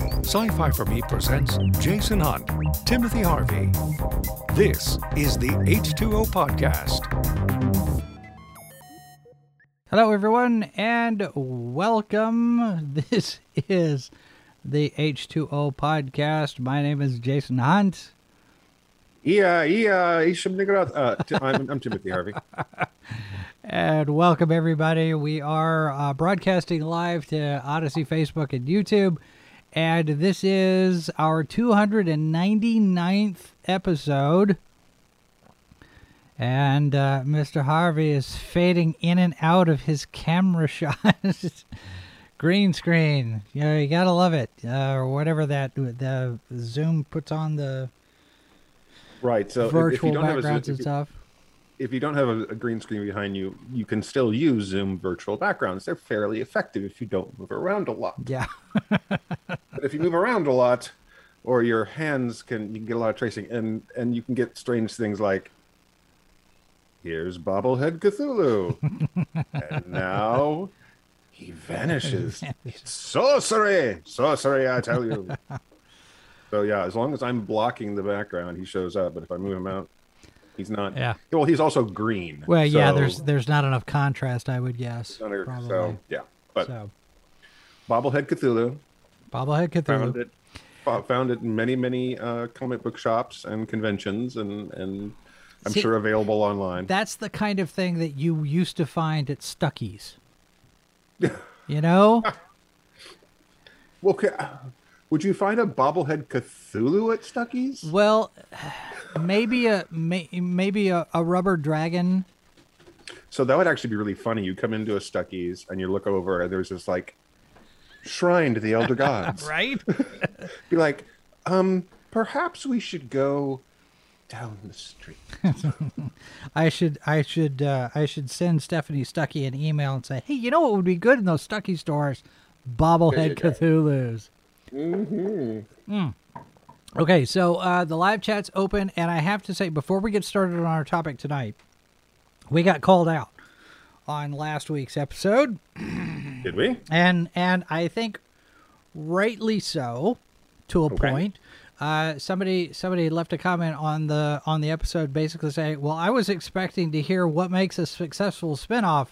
Sci Fi for Me presents Jason Hunt, Timothy Harvey. This is the H2O Podcast. Hello, everyone, and welcome. This is the H2O Podcast. My name is Jason Hunt. Yeah, yeah, uh, I'm, I'm Timothy Harvey. And welcome, everybody. We are uh, broadcasting live to Odysee, Facebook, and YouTube. And this is our 299th episode. And uh, Mr. Harvey is fading in and out of his camera shots. Green screen. You know, you gotta love it. Uh, or whatever that the Zoom puts on the right. So virtual if you don't backgrounds have a, and stuff. If you don't have a, a green screen behind you, you can still use Zoom virtual backgrounds. They're fairly effective if you don't move around a lot. Yeah. but if you move around a lot, or your hands can, you can get a lot of tracing, and and you can get strange things like here's bobblehead Cthulhu. and now he vanishes. It's sorcery! Sorcery, I tell you. so yeah, as long as I'm blocking the background, he shows up. But if I move him out, he's not. Yeah. Well, he's also green. Well, yeah. There's there's not enough contrast, I would guess. under- probably. so yeah. But So, bobblehead Cthulhu bobblehead Cthulhu. found it. Found it in many, many uh, comic book shops and conventions, and and I'm See, sure available online. That's the kind of thing that you used to find at Stuckey's. you know? Well, would you find a bobblehead Cthulhu at Stuckey's? well, maybe a may, maybe a, a rubber dragon. So that would actually be really funny. You come into a Stuckey's and you look over, and there's this like shrine to the elder gods. Right? Be like, um, perhaps we should go down the street. I should I should uh, I should send Stephanie Stuckey an email and say, hey, you know what would be good in those Stuckey stores? Bobblehead. Cthulhu's. Mm-hmm. Okay, so uh, the live chat's open, and I have to say, before we get started on our topic tonight, we got called out on last week's episode, Did we? and and I think rightly so, to a Okay. point. Uh, somebody somebody left a comment on the on the episode, basically saying, "Well, I was expecting to hear what makes a successful spinoff,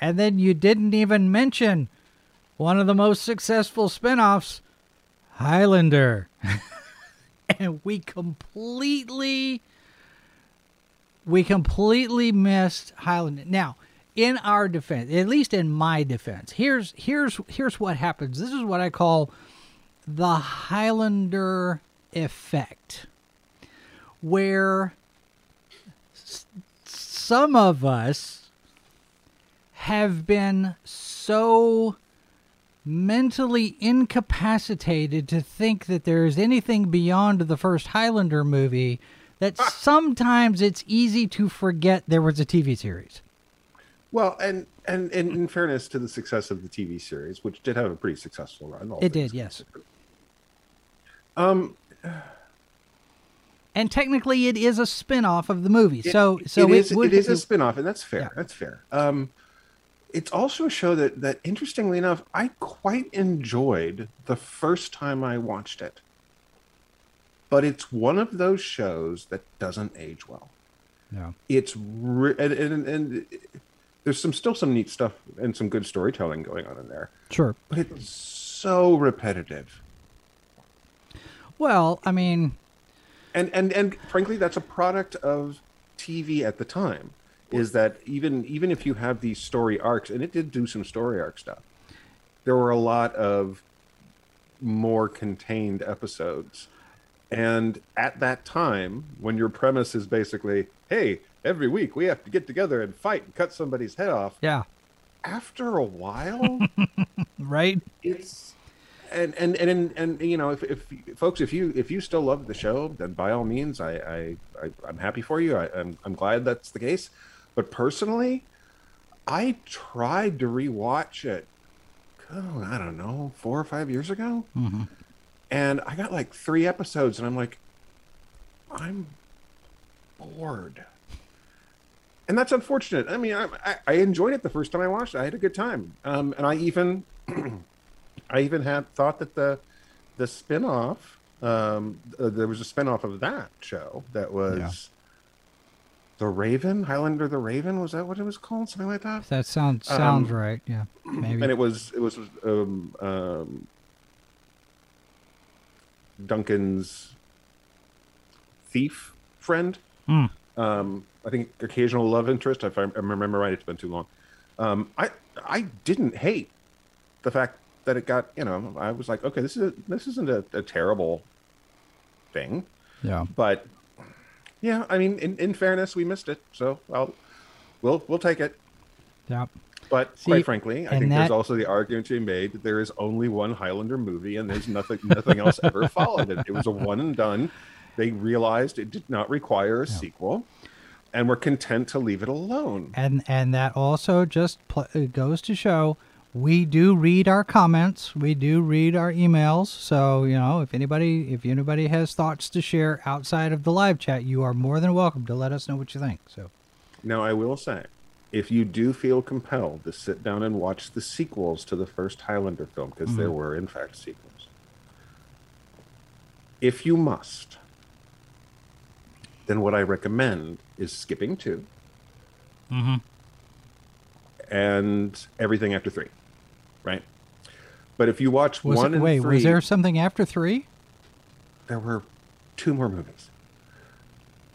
and then you didn't even mention one of the most successful spinoffs, Highlander." and we completely we completely missed Highlander. Now, in our defense, at least in my defense, here's here's here's what happens. This is what I call the Highlander effect, where s- some of us have been so mentally incapacitated to think that there is anything beyond the first Highlander movie that sometimes it's easy to forget there was a TV series. Well, and, and and in fairness to the success of the TV series, which did have a pretty successful run. It did, yes. Um, And technically it is a spin-off of the movie. It- so so it is would, it is a spin-off and that's fair Yeah. that's fair um it's also a show that that interestingly enough i quite enjoyed the first time i watched it. But it's one of those shows that doesn't age well. Yeah. it's re- and, and, and there's some still some neat stuff and some good storytelling going on in there. Sure. but it's so repetitive. Well, I mean, and and and frankly that's a product of tv at the time is that even even if you have these story arcs and it did do some story arc stuff there were a lot of more contained episodes. And at that time when your premise is basically hey every week we have to get together and fight and cut somebody's head off yeah, after a while right? it's and and and and, and you know if, if folks if you if you still love the show then by all means i i, I i'm happy for you. I, I'm, I'm glad that's the case but personally i tried to rewatch it oh, i don't know four or five years ago Mhm. and i got like three episodes and i'm like i'm bored and that's unfortunate. I mean, I, I, enjoyed it the first time I watched it. I had a good time, um, and I even, I even had thought that the the spin-off um uh, there was a spin-off of that show that was the raven highlander the raven was that what it was called something like that That sounds sounds Um, right. Yeah, maybe. and it was it was um, um, Duncan's thief friend. Hmm. Um, I think occasional love interest. If I remember right, it's been too long. Um, I I didn't hate the fact that it got you know I was like okay this is a, this isn't a, a terrible thing yeah. but yeah I mean in, in fairness we missed it so I'll we'll we'll take it Yeah. but See, quite frankly, I think there's also the argument to be made that there is only one Highlander movie, and there's nothing nothing else ever followed it. It was a one and done. They realized it did not require a sequel, and were content to leave it alone. And and that also just pl- goes to show we do read our comments, we do read our emails. So you know, if anybody if anybody has thoughts to share outside of the live chat, you are more than welcome to let us know what you think. So Now, I will say, if you do feel compelled to sit down and watch the sequels to the first Highlander film, because there mm-hmm. were in fact sequels, if you must, then what I recommend is skipping 2 mm-hmm. and everything after three, right? But if you watch was one it, and wait, three, was there something after three? there were two more movies.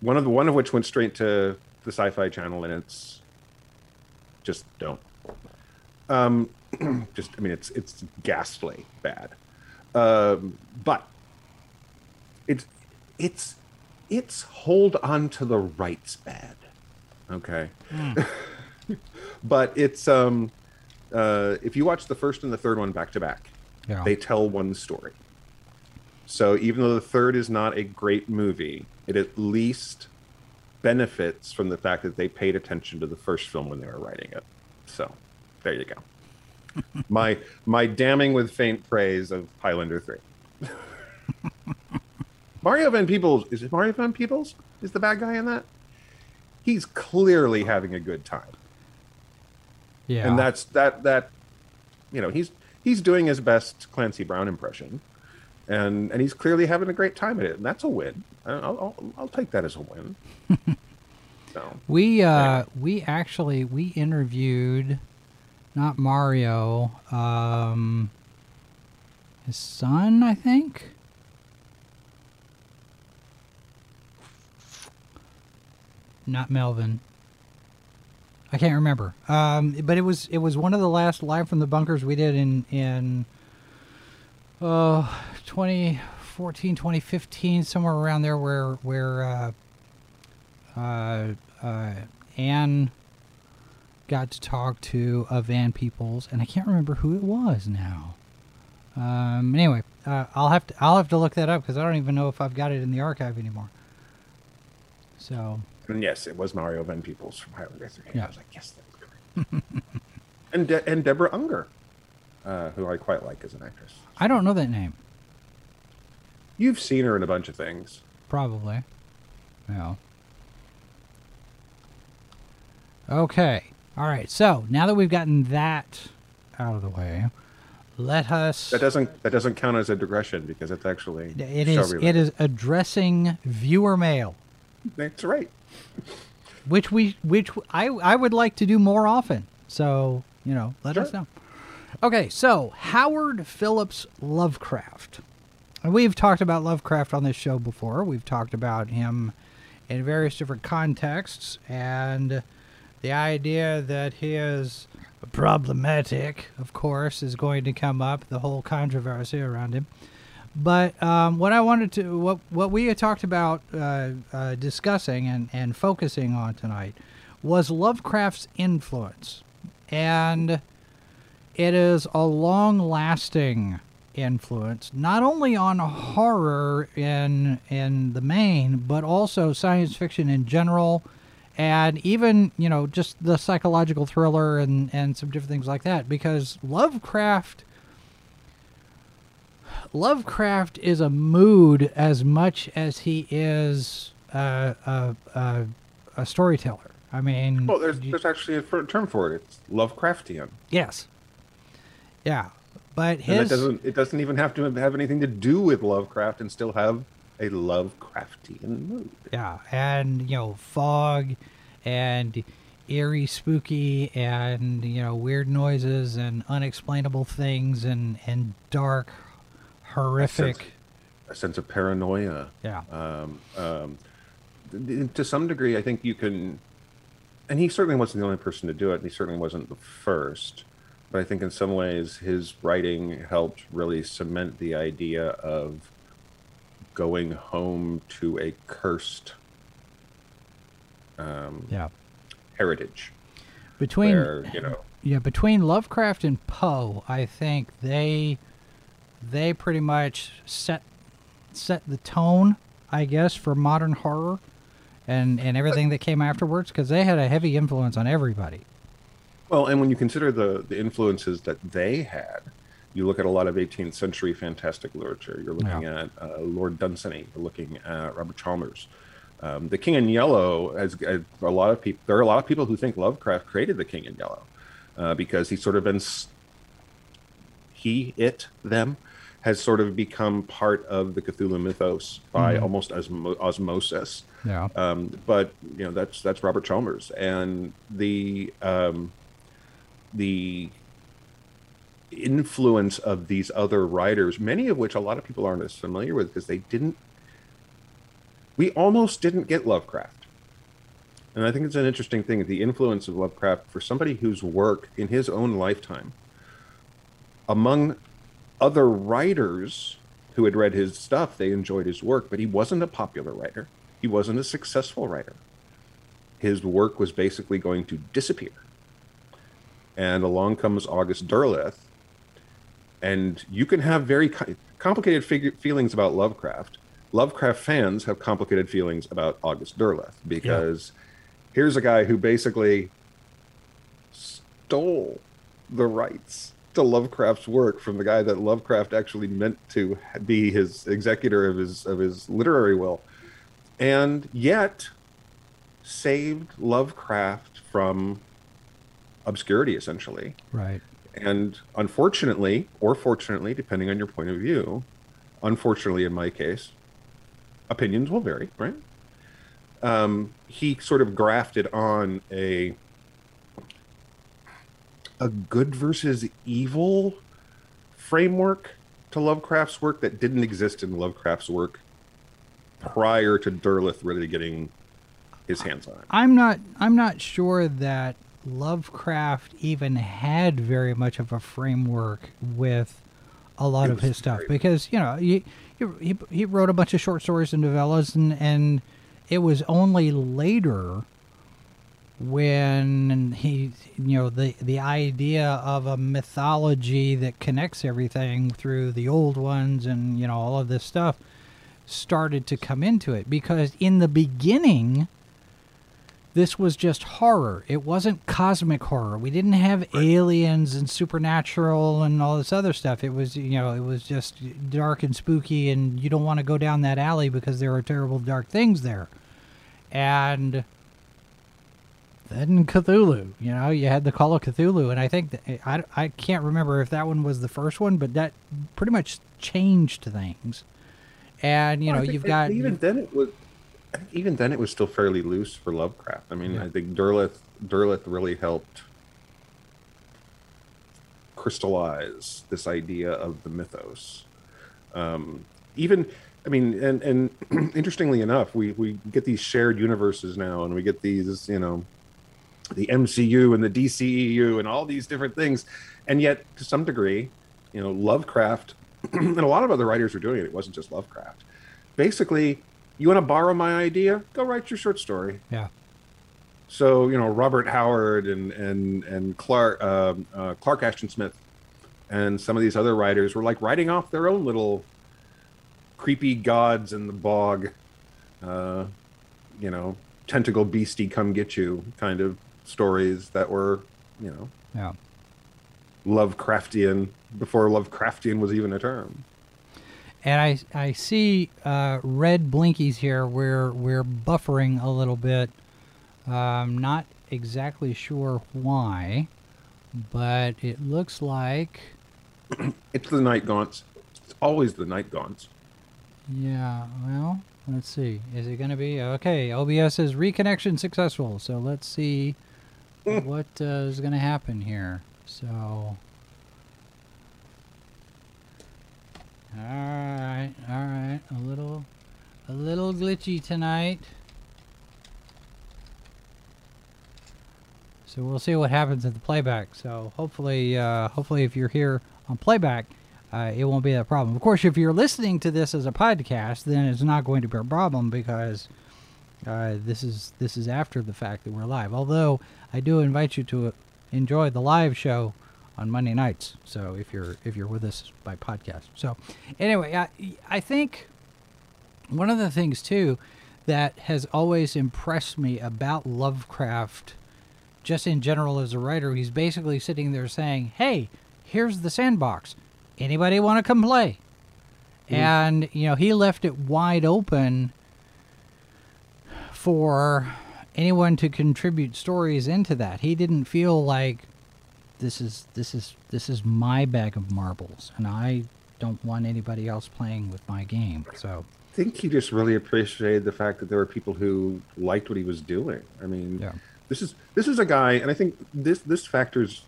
One of the one of which went straight to the Sci-Fi Channel, and it's just don't. Um, just I mean, it's it's ghastly bad, um, but it's it's it's hold on to the rights bad, okay. but it's um, uh, if you watch the first and the third one back to back, Yeah. they tell one story. So even though the third is not a great movie, it at least benefits from the fact that they paid attention to the first film when they were writing it. So there you go. my my damning with faint praise of Highlander 3. Mario Van Peebles is it Mario Van Peebles? Is the bad guy in that? He's clearly having a good time yeah. and that's that that you know he's he's doing his best Clancy Brown impression, and and he's clearly having a great time at it, and that's a win. I'll I'll, I'll take that as a win. so We uh we actually we interviewed not Mario, um his son, I think. Not Melvin. I can't remember. Um but it was it was one of the last live from the bunkers we did in in uh 2014 2015 somewhere around there where where uh uh, uh, Anne got to talk to a Van Peebles, and I can't remember who it was now. Um, anyway, uh, I'll have to I'll have to look that up because I don't even know if I've got it in the archive anymore. So and yes, it was Mario Van Peebles from Highlander 3. Yeah. I was like, yes, that's correct. and De- and Deborah Unger, uh, who I quite like as an actress. I don't know that name. You've seen her in a bunch of things. Probably. Yeah. Okay. All right. So now that we've gotten that out of the way, let us. That doesn't that doesn't count as a digression because it's actually It show related. is addressing viewer mail. That's right. Which we which I I would like to do more often. So you know, let us know. Okay, so Howard Phillips Lovecraft. We've talked about Lovecraft on this show before. We've talked about him in various different contexts, and the idea that he is problematic, of course, is going to come up. The whole controversy around him. But um, what I wanted to, what what we had talked about uh, uh, discussing and, and focusing on tonight was Lovecraft's influence, and it is a long-lasting influence, not only on horror in in the main, but also science fiction in general, and even you know just the psychological thriller and and some different things like that. Because Lovecraft Lovecraft is a mood as much as he is uh, a, a, a storyteller. I mean, Well, there's you- there's actually a term for it. It's Lovecraftian. yes, yeah, but And his that doesn't it doesn't even have to have anything to do with Lovecraft and still have a Lovecraftian mood. yeah, and you know fog, and eerie, spooky, and you know weird noises and unexplainable things and and dark, horrific. A sense of paranoia. Yeah, Um, um, to some degree, I think you can, and he certainly wasn't the only person to do it, and he certainly wasn't the first. But I think in some ways, his writing helped really cement the idea of going home to a cursed um, yeah. heritage, Between where you know, yeah, between Lovecraft and Poe, I think they they pretty much set set the tone, I guess, for modern horror and and everything that came afterwards because they had a heavy influence on everybody. Well, and when you consider the the influences that they had, you look at a lot of 18th century fantastic literature. You're looking Yeah. at uh, Lord Dunsany. You're looking at Robert Chambers. Um, the King in Yellow, as, as a lot of people, there are a lot of people who think Lovecraft created the King in Yellow uh, because he's sort of been he, it, them has sort of become part of the Cthulhu mythos by almost osmo- osmosis. Yeah. Um, but you know that's that's Robert Chambers and the um, the influence of these other writers, many of which a lot of people aren't as familiar with because they didn't. We almost didn't get Lovecraft, and I think it's an interesting thing. The influence of Lovecraft for somebody whose work in his own lifetime, among other writers who had read his stuff, they enjoyed his work, but he wasn't a popular writer. He wasn't a successful writer. His work was basically going to disappear. And along comes August Derleth, and you can have very complicated fig- feelings about Lovecraft. Lovecraft fans have complicated feelings about August Derleth because here's a guy who basically stole the rights to Lovecraft's work from the guy that Lovecraft actually meant to be his executor of his of his literary will, and yet saved Lovecraft from obscurity essentially. Right. And unfortunately, or fortunately, depending on your point of view, unfortunately in my case, opinions will vary, right? Um, he sort of grafted on a a good versus evil framework to Lovecraft's work that didn't exist in Lovecraft's work prior to Derleth really getting his hands on it. I'm not I'm not sure that Lovecraft even had very much of a framework with a lot of his stuff because you know he, he he wrote a bunch of short stories and novellas and and it was only later when he you know the the idea of a mythology that connects everything through the old ones and you know all of this stuff started to come into it because in the beginning this was just horror. It wasn't cosmic horror. We didn't have aliens and supernatural and all this other stuff. It was, you know, it was just dark and spooky, and you don't want to go down that alley because there are terrible dark things there. And then Cthulhu, you know, you had the Call of Cthulhu, and I think that, I, I can't remember if that one was the first one, but that pretty much changed things. And you Well, know, you've got even then it was even then it was still fairly loose for Lovecraft. I mean, Yeah. I think Derleth Derleth really helped crystallize this idea of the mythos. Um, even I mean, and and interestingly enough, we we get these shared universes now, and we get these you know the MCU and the DCEU and all these different things, and yet to some degree, you know, Lovecraft and a lot of other writers were doing it. It wasn't just Lovecraft. Basically, you want to borrow my idea? Go write your short story. yeah, So you know Robert Howard and and and Clark um, uh, Clark Ashton Smith and some of these other writers were like writing off their own little creepy gods in the bog, uh, you know, tentacle beastie come get you kind of stories that were you know yeah. Lovecraftian before Lovecraftian was even a term. And I I see uh, red blinkies here where we're buffering a little bit. Um, not exactly sure why, but it looks like it's the night gaunts. It's always the night gaunts. Yeah, well, let's see. Is it going to be? Okay, OBS is reconnection successful. So let's see what uh, is going to happen here. So. All right, all right. A little, a little glitchy tonight. So we'll see what happens at the playback. So hopefully, uh, hopefully, if you're here on playback, uh, it won't be a problem. Of course, if you're listening to this as a podcast, then it's not going to be a problem because uh, this is this is after the fact that we're live. Although I do invite you to enjoy the live show on Monday nights. So if you're if you're with us by podcast. So anyway, I I think one of the things too that has always impressed me about Lovecraft, just in general as a writer, he's basically sitting there saying, "Hey, here's the sandbox. Anybody want to come play?" And you know he left it wide open for anyone to contribute stories into that. He didn't feel like this is this is this is my bag of marbles and I don't want anybody else playing with my game. So I think he just really appreciated the fact that there were people who liked what he was doing. I mean, Yeah. this is this is a guy, and I think this this factors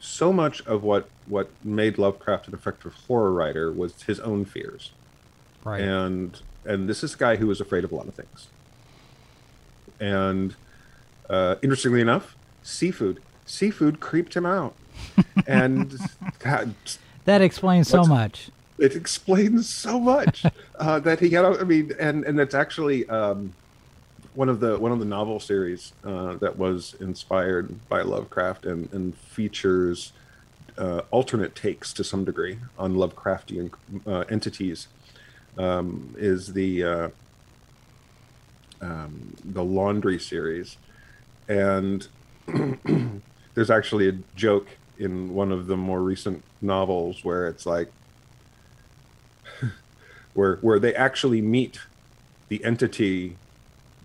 so much of what what made Lovecraft an effective horror writer was his own fears, right. and and this is a guy who was afraid of a lot of things. And uh, interestingly enough, seafood seafood creeped him out, and that that explains so much. it explains so much uh, that he had. I mean, and and it's actually um, one of the one of the novel series uh, that was inspired by Lovecraft and and features uh, alternate takes to some degree on Lovecraftian uh, entities. Um, is the uh, um, the laundry series, and there's actually a joke in one of the more recent novels where it's like where where they actually meet the entity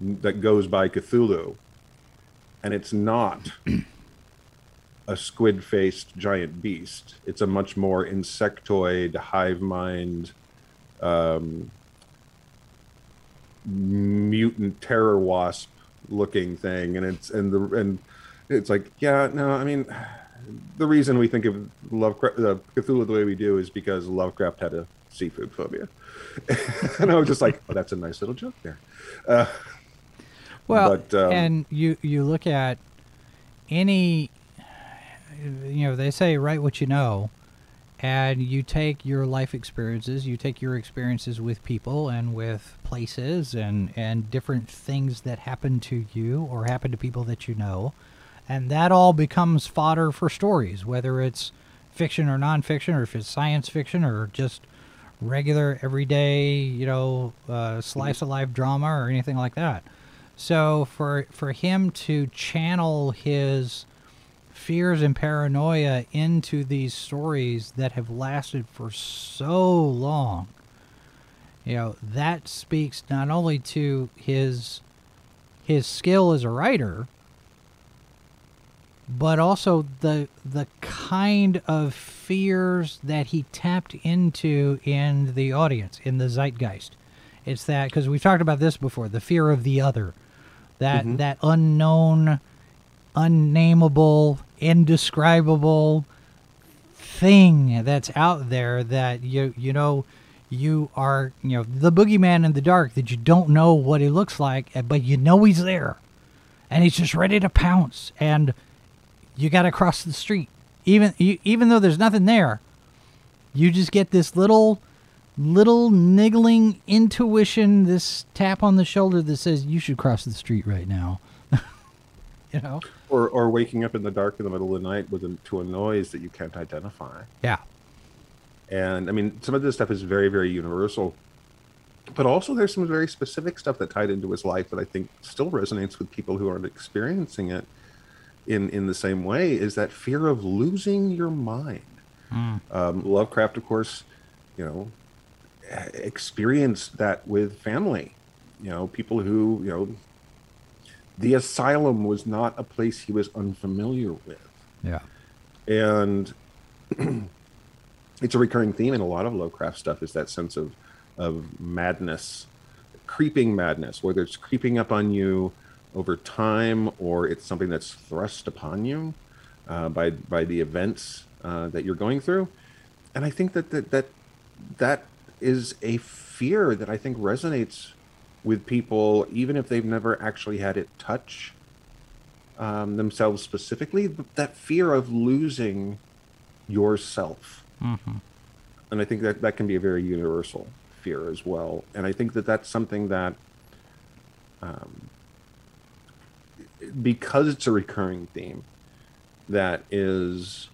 that goes by Cthulhu, and it's not a squid-faced giant beast. It's a much more insectoid, hive mind, um, mutant terror wasp looking thing, and it's and the and it's like yeah no I mean the reason we think of Lovecraft uh, Cthulhu the way we do is because Lovecraft had a seafood phobia, and I was just like, oh, that's a nice little joke there. Uh, Well, but, um, and you you look at any, you know, they say write what you know, and you take your life experiences, you take your experiences with people and with places and and different things that happen to you or happen to people that you know, and that all becomes fodder for stories, whether it's fiction or nonfiction, or if it's science fiction or just regular everyday, you know, uh, slice of life drama or anything like that. So for for him to channel his fears and paranoia into these stories that have lasted for so long, you know, that speaks not only to his his skill as a writer, but also the the kind of fears that he tapped into in the audience, in the zeitgeist. It's that because we've talked about this before, the fear of the other, that mm-hmm. that unknown, unnameable, indescribable thing that's out there that you you know you are you know the boogeyman in the dark that you don't know what he looks like eh, but you know he's there. And he's just ready to pounce. And you got to cross the street. Even you, even though there's nothing there you just get this little little niggling intuition this tap on the shoulder that says you should cross the street right now. You know or or waking up in the dark in the middle of the night with a, to a noise that you can't identify. yeah And I mean, some of this stuff is very, very universal. But also, there's some very specific stuff that tied into his life that I think still resonates with people who aren't experiencing it in in the same way. Is that fear of losing your mind? Um, Lovecraft, of course, you know, experienced that with family. You know, people who you know, the asylum was not a place he was unfamiliar with yeah and it's a recurring theme in a lot of Lovecraft stuff is that sense of of madness, creeping madness, whether it's creeping up on you over time or it's something that's thrust upon you uh, by by the events uh, that you're going through. And I think that that that that is a fear that I think resonates with people, even if they've never actually had it touch um, themselves specifically. That fear of losing yourself, Mm-hmm. and I think that that can be a very universal fear as well. And I think that that's something that, um, because it's a recurring theme, that is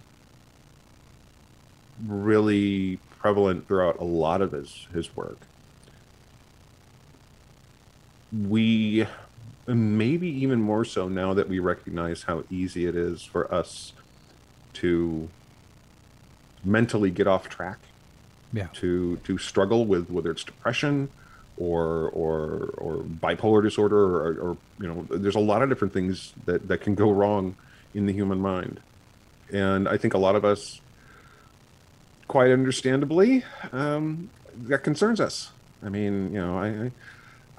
really prevalent throughout a lot of his his work. We maybe even more so now that we recognize how easy it is for us to mentally get off track Yeah. to to struggle with whether it's depression or or or bipolar disorder or, or you know there's a lot of different things that that can go wrong in the human mind and i think a lot of us quite understandably um, that concerns us i mean you know i I,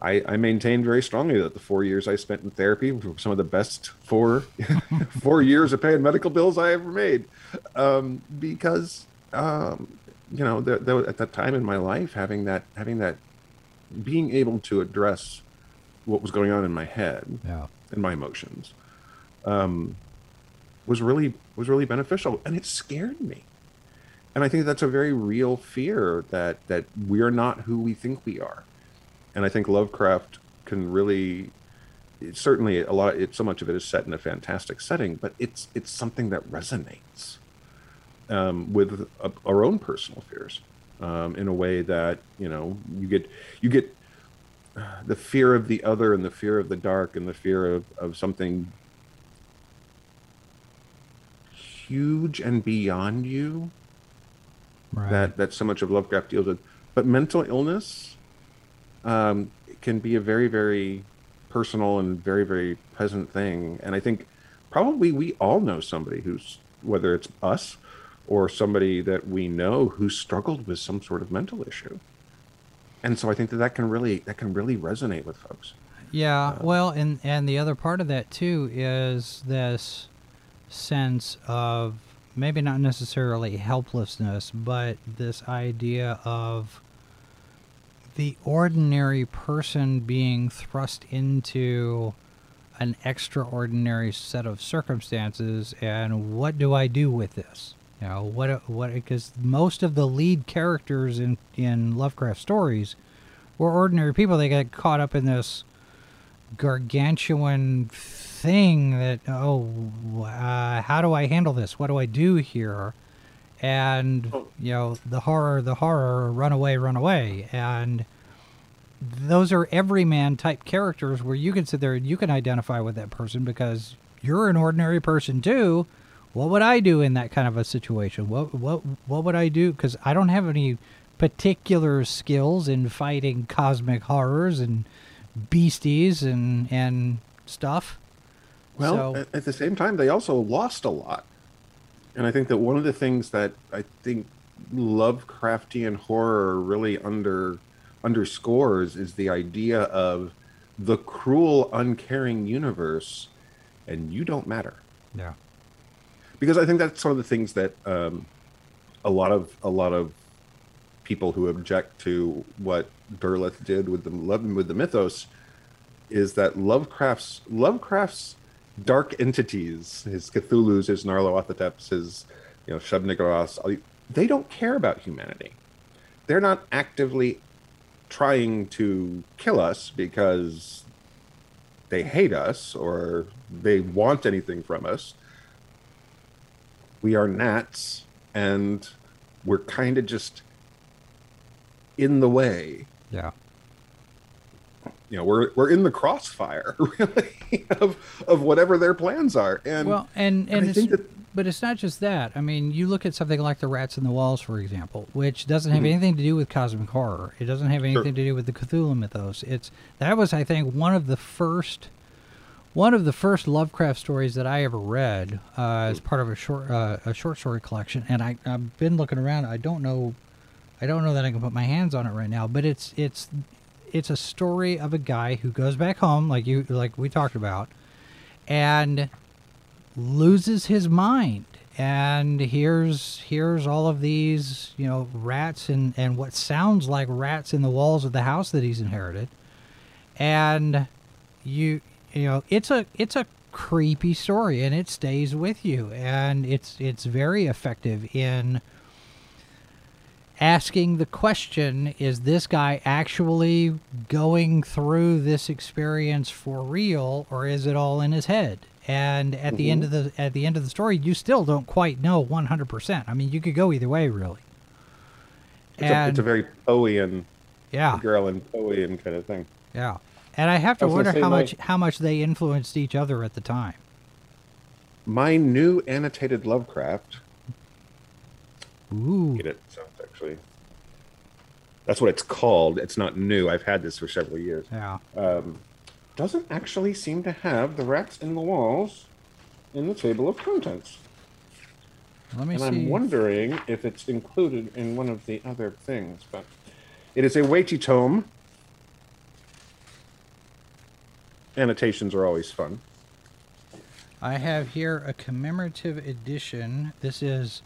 I I maintain very strongly that the four years I spent in therapy were some of the best four four years of paying medical bills I ever made, um, because um, you know the, the, at that time in my life having that having that being able to address what was going on in my head Yeah. and my emotions um, was really was really beneficial. And it scared me. And i think that's a very real fear that that we're not who we think we are and i think lovecraft can really certainly a lot it so much of it is set in a fantastic setting but it's it's something that resonates um, with uh, our own personal fears um, in a way that you know you get you get uh, the fear of the other and the fear of the dark and the fear of, of something huge and beyond you Right. that that so much of Lovecraft deals with. But mental illness um, can be a very very personal and very very present thing, and I think probably we all know somebody who's whether it's us or somebody that we know who struggled with some sort of mental issue. And so I think that that can really that can really resonate with folks. Yeah, well, and and the other part of that too is this sense of maybe not necessarily helplessness, but this idea of the ordinary person being thrust into an extraordinary set of circumstances and what do I do with this? You know, what what because most of the lead characters in in Lovecraft stories were ordinary people. They got caught up in this gargantuan thing that oh uh, how do i handle this what do i do here and Oh. you know the horror the horror run away run away. And those are everyman type characters where you can sit there and you can identify with that person because you're an ordinary person too. What would i do in that kind of a situation? What what what would i do? Because i don't have any particular skills in fighting cosmic horrors and beasties and and stuff. Well, So- at, at the same time, they also lost a lot. And I think that one of the things that I think Lovecraftian horror really under underscores is the idea of the cruel, uncaring universe, and you don't matter. yeah Because I think that's one of the things that um, a lot of a lot of people who object to what Derleth did with the with the mythos is that Lovecraft's Lovecraft's dark entities, his Cthulhu's, his Nyarlathoteps, his you know Shub-Nigguraths, they don't care about humanity. They're not actively trying to kill us because they hate us or they want anything from us. We are gnats and we're kind of just in the way yeah you know we're we're in the crossfire really of of whatever their plans are and well and and and I it's, think that- but it's not just that i mean you look at something like the rats in the walls for example which doesn't have Mhm. anything to do with cosmic horror it doesn't have anything to do with the cthulhu mythos it's that was i think one of the first One of the first Lovecraft stories that I ever read uh, as part of a short uh, a short story collection, and I, I've been looking around. I don't know, I don't know that I can put my hands on it right now. But it's it's it's a story of a guy who goes back home, like you like we talked about, and loses his mind. And here's here's all of these you know rats and and what sounds like rats in the walls of the house that he's inherited, and you you know it's a it's a creepy story and it stays with you and it's it's very effective in asking the question is this guy actually going through this experience for real or is it all in his head and at the end of mm-hmm. the at the end of the story you still don't quite know 100% i mean you could go either way really It's, a, it's a very Poean, yeah girl and Poean kind of thing. yeah and i have to I wonder how my- much how much they influenced each other at the time My new annotated Lovecraft. ooh Get it? So. That's what it's called. It's not new. I've had this for several years. yeah um, Doesn't actually seem to have the rats in the walls in the table of contents. let me see. And see I'm wondering if it's included in one of the other things, but it is a weighty tome. Annotations are always fun. I have here a commemorative edition. This is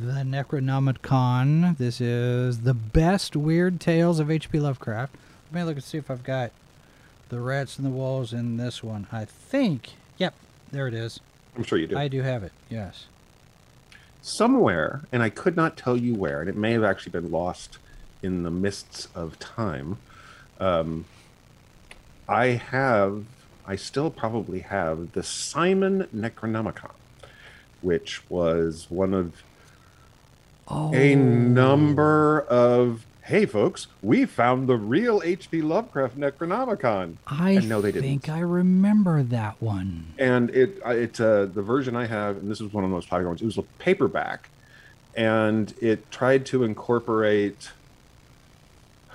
the Necronomicon. This is the best weird tales of H.P. Lovecraft. Let me look and see if I've got the rats in the walls in this one. I think. Yep, there it is. I'm sure you do. I do have it. Yes. Somewhere, and I could not tell you where, and it may have actually been lost in the mists of time. Um, I have, I still probably have the Simon Necronomicon, which was one of Oh. a number of hey folks we found the real hp lovecraft necronomicon I and no they think didn't I remember that one. and it it's uh, the version i have and this was one of the most popular ones it was a paperback and it tried to incorporate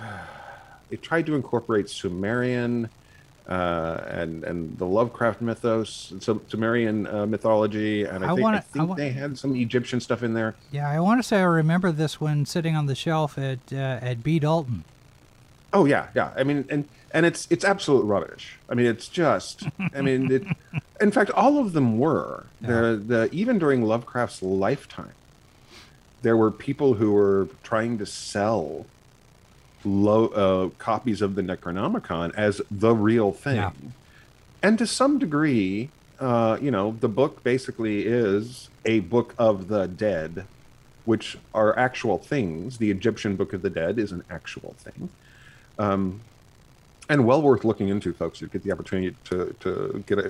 it tried to incorporate sumerian uh, and and the Lovecraft mythos, some Sumerian uh, mythology, and I, I think, wanna- I I wa- they had some Egyptian stuff in there. Yeah, I want to say I remember this one sitting on the shelf at uh, at B. Dalton. Oh yeah, yeah. I mean, and and it's it's absolute rubbish. I mean, it's just. I mean, it, in fact, all of them were. The the even during Lovecraft's lifetime, there were people who were trying to sell low uh, copies of the Necronomicon as the real thing, Yeah. and to some degree, uh, you know, the book basically is a book of the dead, which are actual things. The Egyptian Book of the Dead is an actual thing um, and well worth looking into, folks. You get the opportunity to to get a,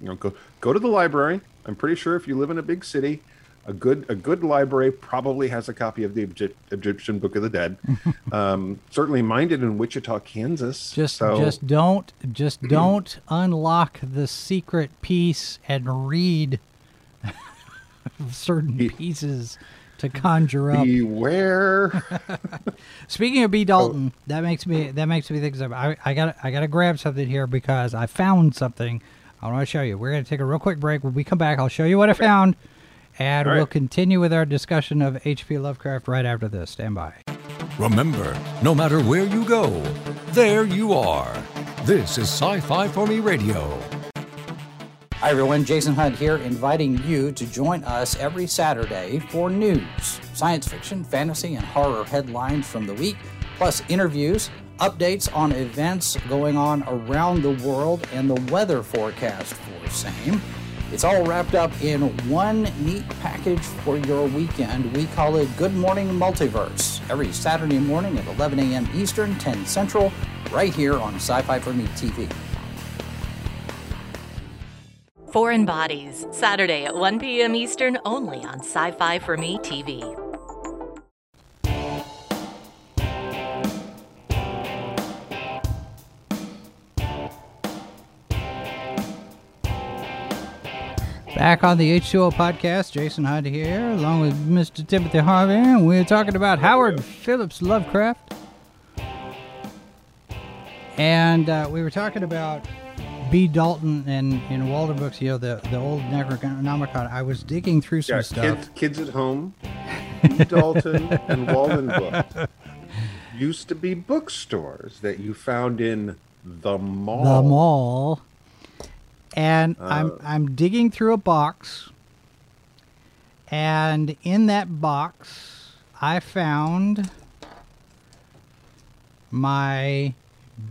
you know, go go to the library. I'm pretty sure if you live in a big city, a good a good library probably has a copy of the Egypt, Egyptian Book of the Dead. um, certainly, mine did in Wichita, Kansas. Just so, just don't just don't unlock the secret piece and read certain Be- pieces to conjure up. beware. Speaking of B Dalton, that makes me that makes me think I I got I got to grab something here because I found something. I want to show you. We're going to take a real quick break. When we come back, I'll show you what I found, and All we'll continue with our discussion of H.P. Lovecraft right after this. Stand by. Remember, no matter where you go, there you are. This is Sci Fi for Me Radio. Hi everyone, Jason Hunt here, inviting you to join us every Saturday for news, science fiction, fantasy, and horror headlines from the week, plus interviews, updates on events going on around the world, and the weather forecast for same. It's all wrapped up in one neat package for your weekend. We call it Good Morning Multiverse, every Saturday morning at 11 a.m. Eastern, 10 Central, right here on Sci Fi for Me TV. Foreign Bodies, Saturday at 1 p.m. Eastern, only on Sci Fi for Me TV. Back on the H2O podcast, Jason Hunt here, along with Mr. Timothy Harvey, and we're talking about Howard Phillips Lovecraft. And uh, we were talking about B. Dalton and in Walden books, you know, the the old Necronomicon. I was digging through some Yeah, stuff. kids, kids at home, B. Dalton and Walden Book used to be bookstores that you found in the mall. the mall and Uh. i'm i'm digging through a box and in that box i found my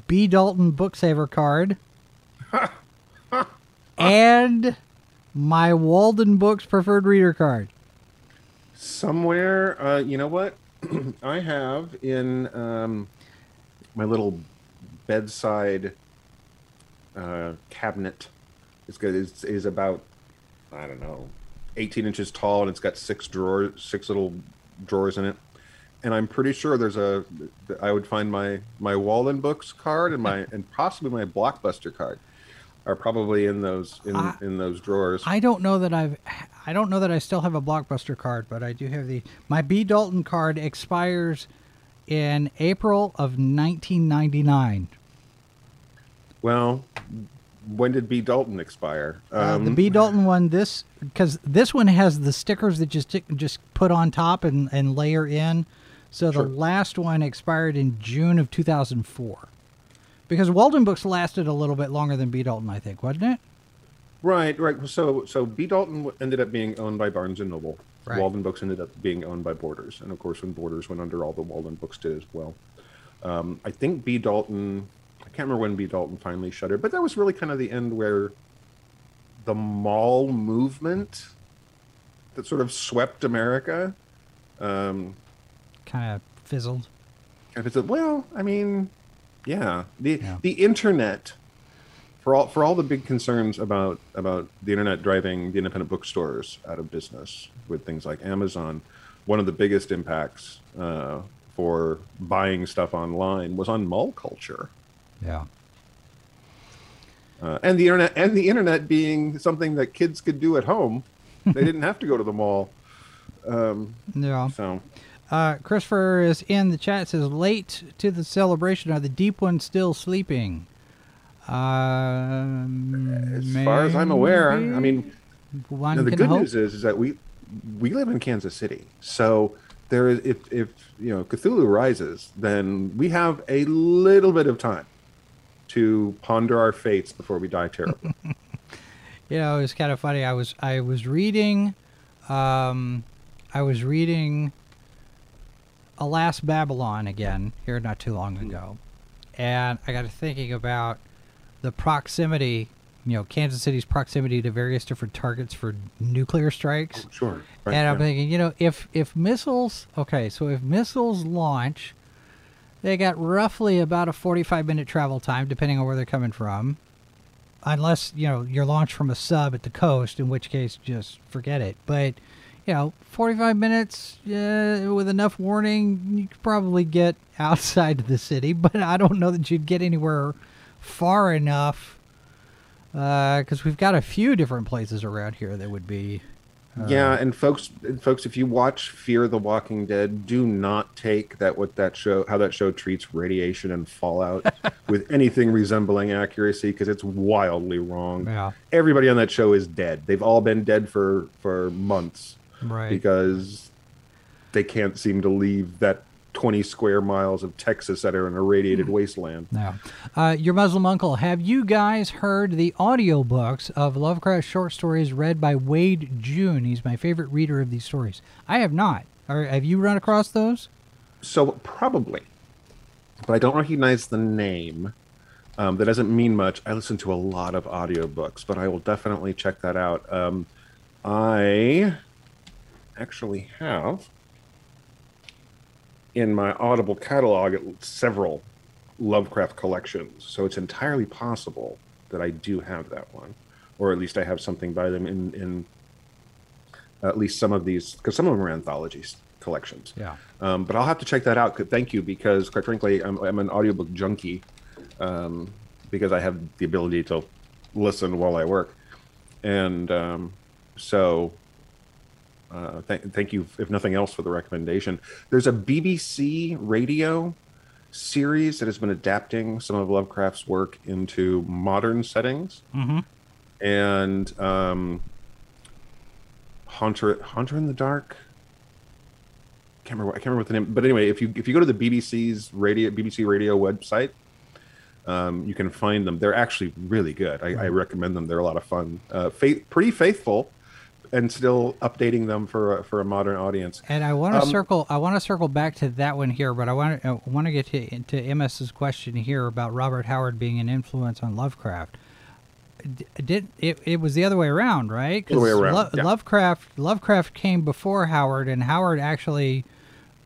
b dalton booksaver card and my walden books preferred reader card Somewhere, uh, you know what? I have in um, my little bedside uh, cabinet. It's good. It's is about I don't know, eighteen inches tall, and it's got six drawers, six little drawers in it. And I'm pretty sure there's a. I would find my my Walden books card and my and possibly my Blockbuster card are probably in those in I- in those drawers. I don't know that I've I don't know that I still have a blockbuster card, but I do have the my B Dalton card expires in April of 1999. well, when did B Dalton expire? Uh, the Um, B Dalton one this cuz this one has the stickers that just just put on top and and layer in. So Sure. the last one expired in June of 2004. Because Walden books lasted a little bit longer than B Dalton, I think, wasn't it? Right, right. So, so B. Dalton ended up being owned by Barnes and Noble. Right. Walden Books ended up being owned by Borders, and of course, when Borders went under, all the Walden Books did as well. Um, I think B. Dalton. Can't remember when B. Dalton finally shuttered, but that was really kind of the end where the mall movement that sort of swept America. Um, Kind of fizzled. and it's well, I mean, yeah, the Yeah. the internet for all for all the big concerns about about the internet driving the independent bookstores out of business with things like Amazon, one of the biggest impacts uh, for buying stuff online was on mall culture. Yeah. Uh, and the internet and the internet being something that kids could do at home they didn't have to go to the mall Yeah. so Uh, Christopher is in the chat. Says late to the celebration. Are the deep ones still sleeping? Um, as far as i'm aware i mean one No, the good hope. news is is that we we live in Kansas City, so there is if if you know Cthulhu rises, then we have a little bit of time to ponder our fates before we die terribly. You know, it's kind of funny. I was I was reading, um, I was reading, Alas Babylon again here not too long ago, and I got to thinking about the proximity. You know, Kansas City's proximity to various different targets for nuclear strikes. sure. Right, and I'm yeah. thinking, you know, if if missiles, okay, so if missiles launch, they got roughly about a 45 minute travel time, depending on where they're coming from. Unless you know you're launched from a sub at the coast, in which case just forget it. But you know, 45 minutes uh, with enough warning, you could probably get outside of the city. But I don't know that you'd get anywhere far enough because we've got a few different places around here that would be. Yeah, uh, and folks, and folks, if you watch Fear the Walking Dead, do not take that what that show, how that show treats radiation and fallout with anything resembling accuracy, because it's wildly wrong. Yeah. Everybody on that show is dead. They've all been dead for for months. Right. because they can't seem to leave that 20 square miles of Texas that are an irradiated wasteland. Now, uh, your Muslim uncle, have you guys heard the audiobooks of Lovecraft short stories read by Wayne June? He's my favorite reader of these stories. I have not. Or have you run across those? So probably, but I don't recognize the name. Um, that doesn't mean much. I listen to a lot of audiobooks, but I will definitely check that out. Um, I actually have in my Audible catalog several Lovecraft collections, so it's entirely possible that I do have that one, or at least I have something by them in in at least some of these because some of them are anthologies collections. Yeah. Um, but I'll have to check that out. Thank you, because quite frankly, I'm, I'm an audiobook junkie um, because I have the ability to listen while I work, and um, so uh, th- thank you, if nothing else, for the recommendation. There's a BBC radio series that has been adapting some of Lovecraft's work into modern settings. Mhm. And um, Haunter, Haunter in the Dark. Can't remember. I can't remember what the name. But anyway, if you if you go to the BBC's radio BBC radio website, um, you can find them. They're actually really good. I, I recommend them. They're a lot of fun. Uh, faith, pretty faithful, and still updating them for a, for a modern audience. And I want to Um, circle. I want to circle back to that one here, but I want to want to get to to MS's question here about Robert Howard being an influence on Lovecraft. D- Did it? It was the other way around, right? Other way around, yeah. Lovecraft Lovecraft came before Howard, and Howard actually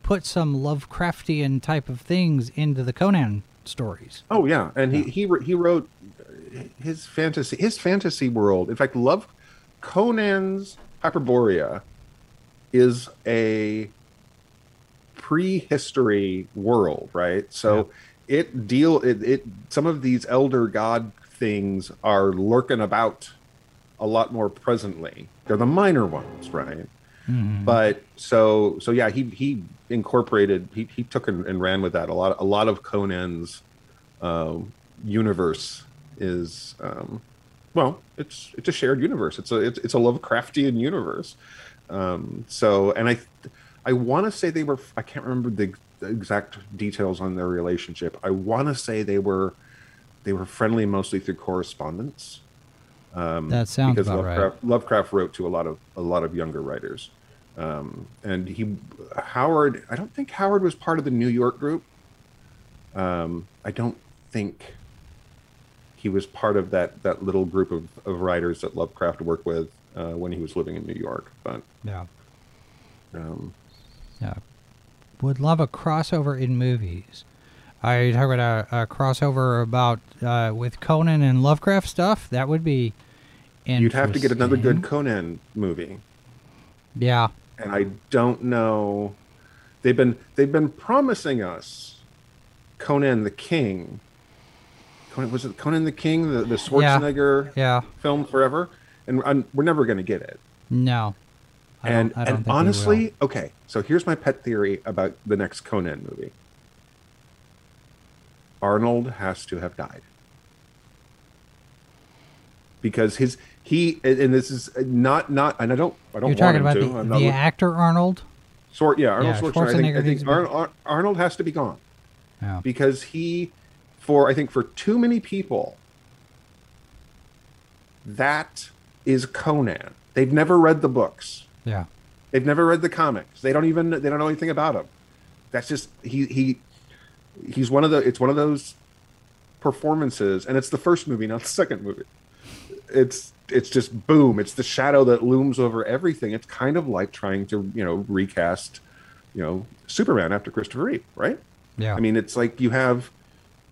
put some Lovecraftian type of things into the Conan stories. Oh yeah, and he he he wrote his fantasy his fantasy world. In fact, love Conan's Hyperborea is a prehistory world, right? So it deal it, it some of these elder god things are lurking about a lot more presently. They're the minor ones, right? But so so yeah, he he incorporated he, he took and, and ran with that a lot a lot of Conan's um, universe is um, well it's it's a shared universe it's a it's, it's a Lovecraftian universe um, so and I I want to say they were I can't remember the, the exact details on their relationship I want to say they were they were friendly mostly through correspondence um, That sounds because about right. Lovecraft, Lovecraft wrote to a lot of a lot of younger writers, um, and he Howard. I don't think Howard was part of the New York group. Um, I don't think he was part of that that little group of, of writers that Lovecraft worked with uh, when he was living in New York. But Yeah. um, Yeah. Would love a crossover in movies. You talking about a, a crossover about uh, with Conan and Lovecraft stuff? That would be you'd have to get another good. Conan movie. Yeah. and I don't know. They've been they've been promising us Conan the King. Conan, was it Conan the King, the, the Schwarzenegger Yeah. film forever? And, and we're never going to get it. No. I and don't, I don't and think we will. honestly, okay. So here's my pet theory about the next Conan movie. Arnold has to have died because his he and this is not not and I don't I don't you're want talking him about to. the, the actor Arnold. Sort yeah, Arnold Yeah, Schwarzenegger. I think, I think to Ar- Ar- Arnold has to be gone Yeah. because he, for I think for too many people, that is Conan. They've never read the books. Yeah. They've never read the comics. They don't even they don't know anything about him. That's just he he he's one of the it's one of those performances, and it's the first movie, not the second movie. It's it's just boom. It's the shadow that looms over everything. It's kind of like trying to you know recast, you know, Superman after Christopher Reeve, right? Yeah. I mean, it's like you have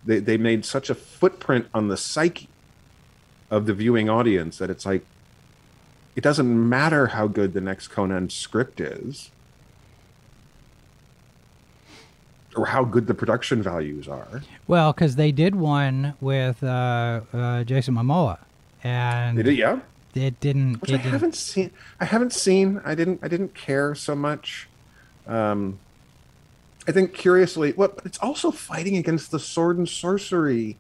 they they made such a footprint on the psyche of the viewing audience that it's like it doesn't matter how good the next Conan script is or how good the production values are. well, because they did one with uh, uh, Jason Momoa, and They did, yeah. it didn't. Which it I didn't- haven't seen. I haven't seen. I didn't. I didn't care so much. Um, I think curiously, what? But it's also fighting against the sword and sorcery.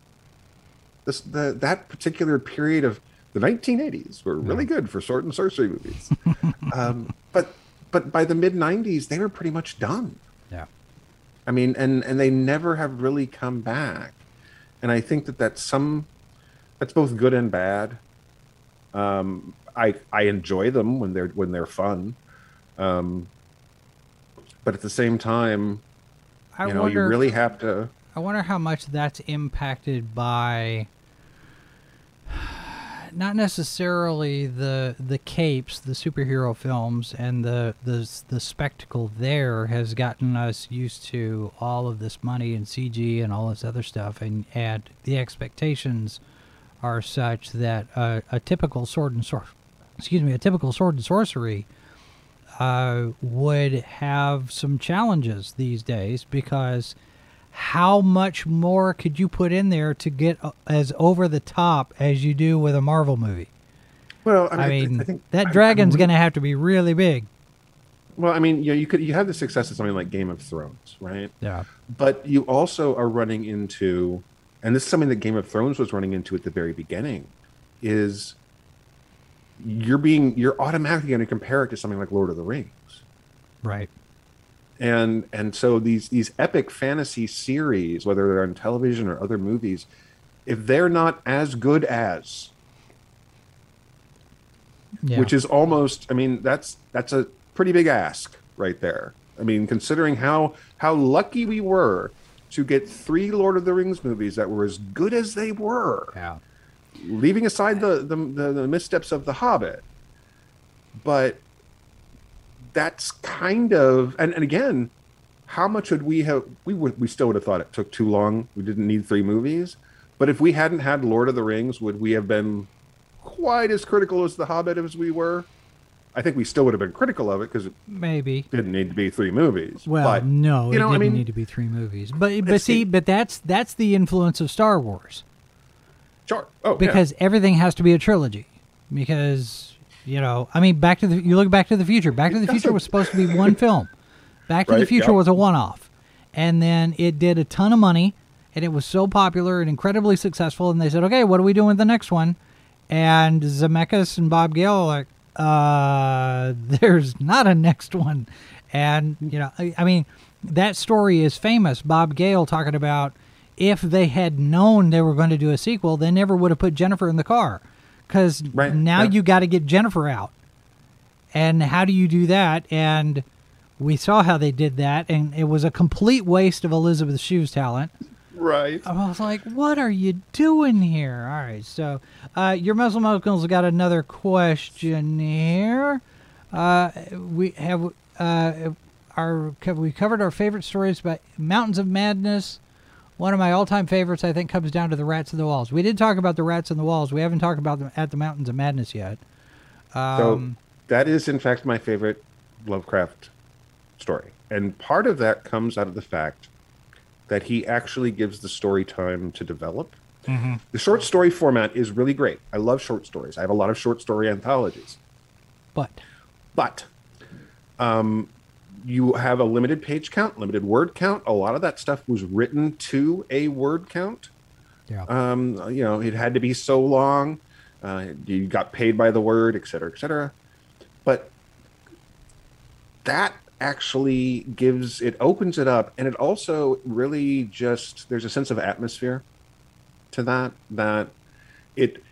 This the that particular period of the 1980s were really good for sword and sorcery movies. um, but but by the mid 90s, they were pretty much done. Yeah. I mean, and and they never have really come back. And I think that that's some that's both good and bad. Um, I I enjoy them when they're when they're fun, um, but at the same time, I you know, wonder. you really have to. I wonder how much that's impacted by not necessarily the the capes, the superhero films, and the the the spectacle there has gotten us used to all of this money and CG and all this other stuff, and and the expectations are such that uh, a typical sword and sword, excuse me, a typical sword and sorcery uh, would have some challenges these days because how much more could you put in there to get uh, as over the top as you do with a Marvel movie? Well, I I mean, mean, I think that I'm- dragon's I'm going to have to be really big. Well, I mean, you know, you could you have the success of something like Game of Thrones, right? Yeah. But you also are running into, and this is something that Game of Thrones was running into at the very beginning, is you're being you're automatically going to compare it to something like Lord of the Rings, Right. and and so these these epic fantasy series, whether they're on television or other movies, if they're not as good as, Yeah. which is almost, I mean, that's that's a pretty big ask right there. I mean, considering how how lucky we were to get three Lord of the Rings movies that were as good as they were. yeah. Leaving aside the, the the, the missteps of the hobbit but that's kind of and, and again how much would we have we would we still would have thought it took too long. We didn't need three movies. But if we hadn't had lord of the rings would we have been quite as critical as the hobbit as we were? I think we still would have been critical of it because it Maybe. didn't need to be three movies Well, but, no, you know, it didn't mean? need to be three movies. But but see, but that's that's the influence of Star Wars sure oh yeah. because everything has to be a trilogy. Because you know, I mean, Back to the you look Back to the Future. Back to the Future was supposed to be one film. Back to the Future yeah. was a one-off, and then it did a ton of money, and it was so popular and incredibly successful. And they said, okay, what are we doing with the next one? And Zemeckis and Bob Gale are like, uh, there's not a next one. And, you know, I, I mean, that story is famous. Bob Gale talking about if they had known they were going to do a sequel, they never would have put Jennifer in the car. Because Right, now yeah. you got to get Jennifer out. And how do you do that? And we saw how they did that, and it was a complete waste of Elizabeth Shue's talent. right I was like, "What are you doing here?" All right, so uh, your Muslim uncle's got another question here. Uh, we have uh, our have we covered our favorite stories about Mountains of Madness. One of my all-time favorites, I think, comes down to the Rats in the Walls. We did talk about the Rats in the Walls. We haven't talked about them at the Mountains of Madness yet. So Um, that is, in fact, my favorite Lovecraft story. And part of that comes out of the fact that he actually gives the story time to develop. The short story format is really great. I love short stories. I have a lot of short story anthologies. but But um, you have a limited page count, limited word count. A lot of that stuff was written to a word count. yeah, Um, you know, it had to be so long. Uh, you got paid by the word, et cetera, et cetera. But that actually gives it opens it up, and it also really just there's a sense of atmosphere to that that it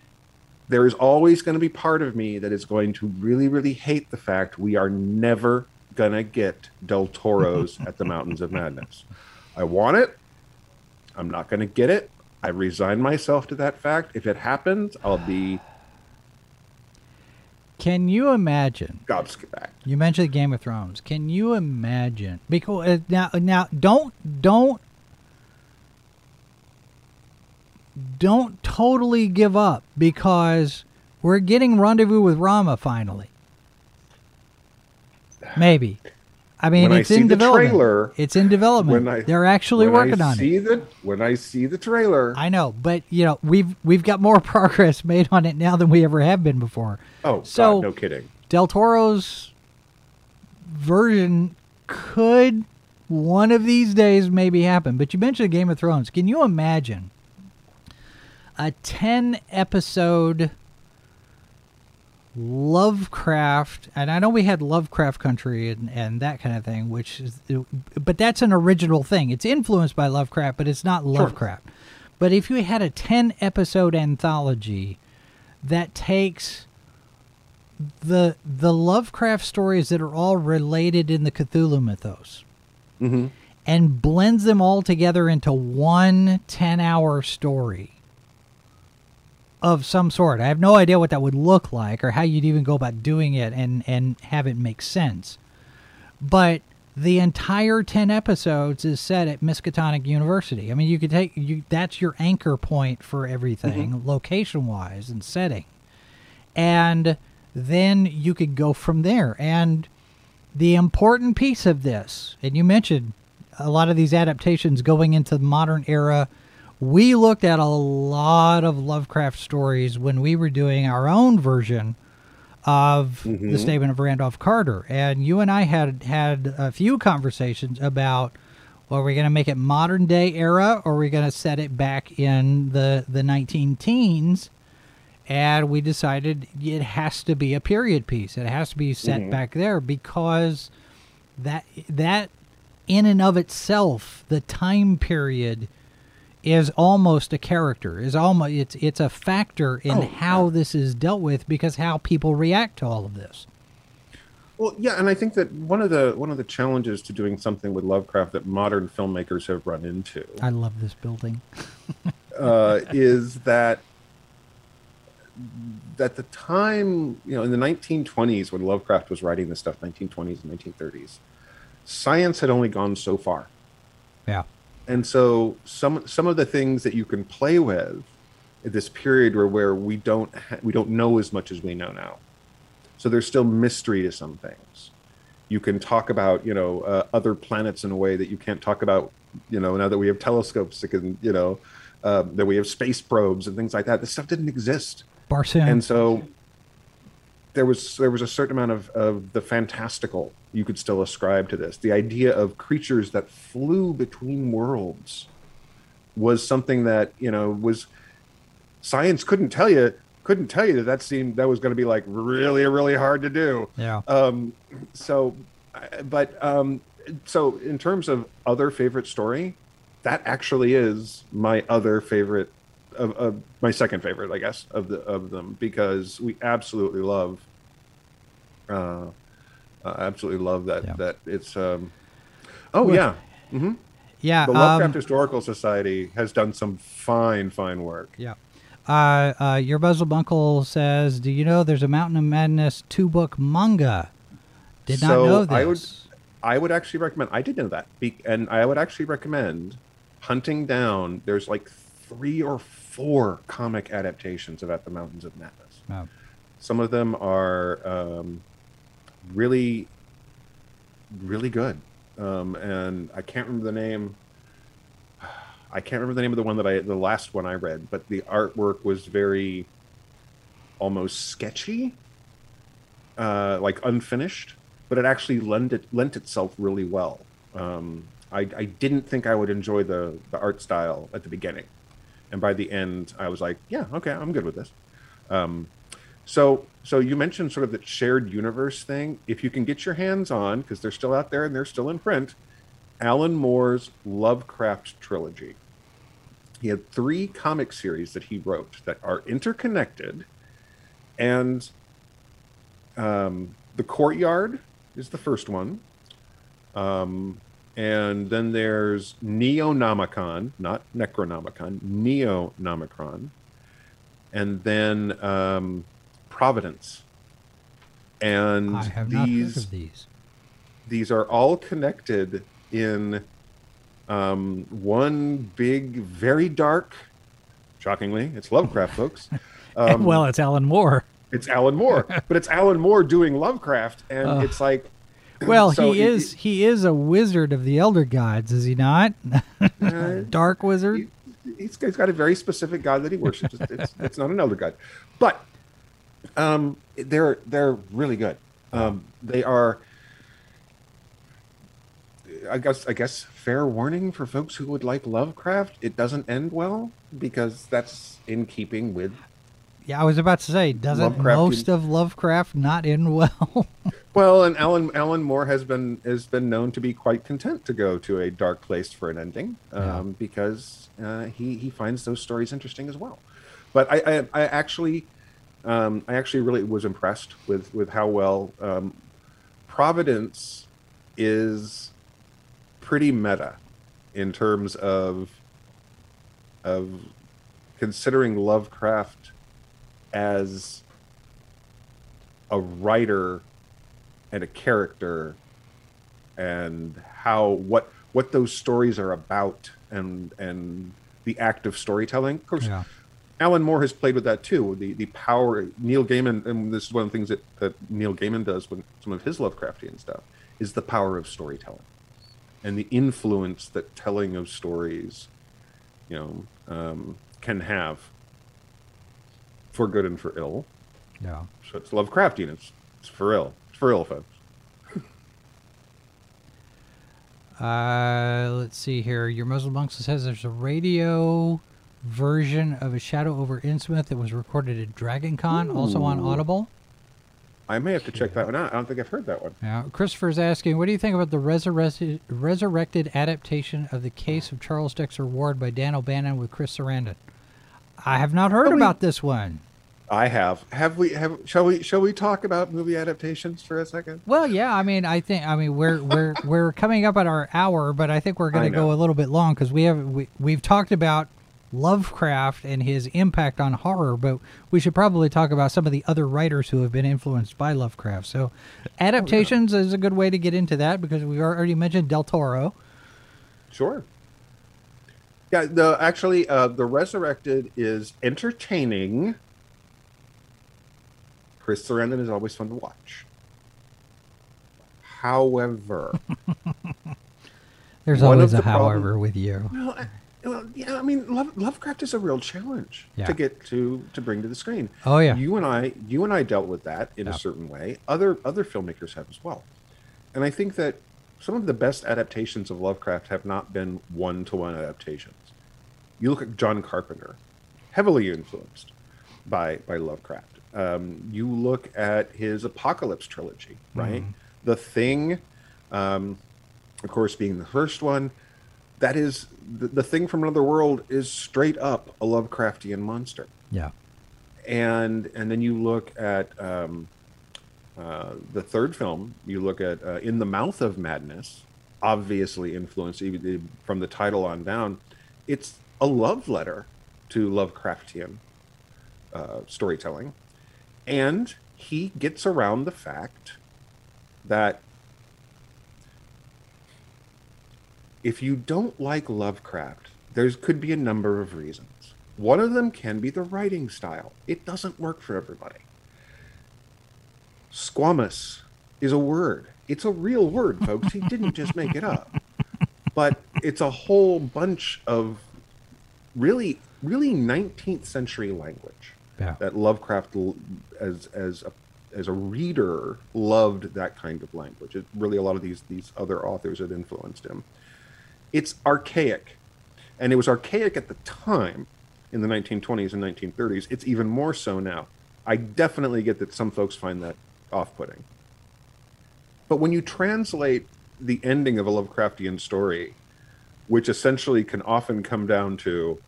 there is always going to be part of me that is going to really really hate the fact we are never gonna get Del Toro's at the Mountains of Madness. I want it. I'm not to get it. I resign myself to that fact. If it happens, I'll be can you imagine? gobsmacked. You mentioned Game of Thrones. Can you imagine? Because uh, now, now, don't, don't, don't totally give up because we're getting Rendezvous with Rama finally. Maybe. I mean, When I it's see in the development. trailer- it's in development. When I They're actually working I on see it. The, when I see the trailer, I know, but you know, we've we've got more progress made on it now than we ever have been before. oh so- God, no kidding. Del Toro's version could one of these days maybe happen. But you mentioned Game of Thrones. Can you imagine a 10 episode Lovecraft? And I know we had Lovecraft Country and, and that kind of thing, which is, but that's an original thing. It's influenced by Lovecraft, but it's not Lovecraft. But if you had a 10 episode anthology that takes the the Lovecraft stories that are all related in the Cthulhu mythos Mhm. and blends them all together into one 10 hour story of some sort. I have no idea what that would look like or how you'd even go about doing it and, and have it make sense. But the entire 10 episodes is set at Miskatonic University. I mean, you could take you that's your anchor point for everything mm-hmm. location wise and setting. And then you could go from there. And the important piece of this, and you mentioned a lot of these adaptations going into the modern era. We looked at a lot of Lovecraft stories when we were doing our own version of Mhm. the statement of Randolph Carter. And you and I had had a few conversations about well, are we going to make it modern day era or are we going to set it back in the, the 19 teens? And we decided it has to be a period piece. It has to be set back there because that that in and of itself, the time period is almost a character. Is almost it's it's a factor in Oh, how this is dealt with because how people react to all of this. Well, yeah, and I think that one of the one of the challenges to doing something with Lovecraft that modern filmmakers have run into I love this building. uh, is that at the time, you know, in the 1920s when Lovecraft was writing this stuff, 1920s and 1930s, science had only gone so far. Yeah. And so some some of the things that you can play with at this period where where we don't ha- we don't know as much as we know now. So there's still mystery to some things. You can talk about you know uh, other planets in a way that you can't talk about you know now that we have telescopes that can you know um, that we have space probes and things like that. This stuff didn't exist. Barsoom. and so there was there was a certain amount of, of the fantastical you could still ascribe to this the idea of creatures that flew between worlds was something that you know was science couldn't tell you couldn't tell you that that seemed that was going to be like really really hard to do yeah. um so but um so in terms of other favorite story that actually is my other favorite of, of my second favorite i guess of the of them because we absolutely love uh, uh absolutely love that Yeah. that it's um oh Well, yeah hmm yeah. the lovecraft um, historical society has done some fine fine work Yeah. Uh, uh, your Muslim uncle says, "Do you know there's a Mountain of Madness two book manga?" Did not So, know this. I would- I would actually recommend. I did know that, Be, and I would actually recommend hunting down. There's like three or four comic adaptations of At the Mountains of Madness. Oh. Some of them are um, really, really good, um, and I can't remember the name. I can't remember the name of the one that I, the last one I read, but the artwork was very, almost sketchy, uh, like unfinished but it actually lent it lent itself really well. Um, I, I didn't think I would enjoy the the art style at the beginning, and by the end, I was like, yeah, okay, I'm good with this. Um, so so you mentioned sort of the shared universe thing. If you can get your hands on, because they're still out there and they're still in print, Alan Moore's Lovecraft trilogy. He had three comic series that he wrote that are interconnected, and um, the courtyard is the first one. Um, and then there's Neonomicon, not Necronomicon, Neonomicron. And then um, Providence. And I have not heard these these. these are all connected in um, one big, very dark. Shockingly, it's Lovecraft, folks. Um, well, it's Alan Moore. it's Alan Moore, but it's Alan Moore doing Lovecraft, and Ugh. it's like, Well, so he it- is he is a wizard of the Elder Gods, is he not? uh, Dark wizard. he's, he's got a very specific god that he worships. It's, it's not an elder god, but um, they're they're really good. Um, they are. I guess I guess fair warning for folks who would like Lovecraft. It doesn't end well because that's in keeping with Yeah, I was about to say, doesn't Lovecraftian- most of Lovecraft not end well? Well, and Alan Alan Moore has been has been known to be quite content to go to a dark place for an ending, um, Yeah. because uh, he he finds those stories interesting as well. But I I, I actually um, I actually really was impressed with with how well um, Providence is pretty meta in terms of of considering Lovecraft as a writer and a character and how what what those stories are about and and the act of storytelling of course yeah. Alan moore has played with that too the the power neil gaiman and this is one of the things that, that neil gaiman does with some of his lovecraftian stuff is the power of storytelling and the influence that telling of stories you know um, can have for good and for ill Yeah. So it's Lovecraftian. It's, it's for ill. It's for ill, folks. Uh, let's see here. Your Muslim monk says there's a radio version of a Shadow over Innsmouth that was recorded at Dragon Con, also on Audible. I may have to check that one out. I don't think I've heard that one. Yeah. Christopher's asking, what do you think about the resurrected, resurrected adaptation of the Case of Charles Dexter Ward by Dan O'Bannon with Chris Sarandon? I have not heard we- about this one. I have. Have we? Have shall we? Shall we talk about movie adaptations for a second? Well, yeah. I mean, I think. I mean, we're we're we're coming up at our hour, but I think we're going to go a little bit long because we have we we've talked about Lovecraft and his impact on horror, but we should probably talk about some of the other writers who have been influenced by Lovecraft. So, adaptations is a good way to get into that because we already mentioned Del Toro. Sure. Yeah. The actually, uh, the Resurrected is entertaining. Chris Sarandon is always fun to watch. However, There's always a problem- however with you. well, well, yeah. I mean, Love, Lovecraft is a real challenge Yeah. to get to to bring to the screen. Oh yeah. You and I, you and I dealt with that in Yeah. a certain way. Other other filmmakers have as well, and I think that some of the best adaptations of Lovecraft have not been one to one adaptations. You look at John Carpenter, heavily influenced by by Lovecraft. Um, you look at his Apocalypse trilogy, right? The Thing, um, of course, being the first one. That is the, the thing from another world is straight up a Lovecraftian monster Yeah. and and then you look at um, uh, the third film. You look at uh, In the Mouth of Madness, obviously influenced even from the title on down. It's a love letter to Lovecraftian uh, storytelling, and he gets around the fact that if you don't like Lovecraft, there could be a number of reasons. One of them can be the writing style. It doesn't work for everybody. Squamous is a word. It's a real word, folks. He didn't just make it up. But it's a whole bunch of really, really 19th century language Yeah. that Lovecraft, as as a, as a reader, loved that kind of language. It, really, a lot of these these other authors had influenced him. It's archaic, and it was archaic at the time in the 1920s and 1930s. It's even more so now. I definitely get that some folks find that off-putting. But when you translate the ending of a Lovecraftian story, which essentially can often come down to,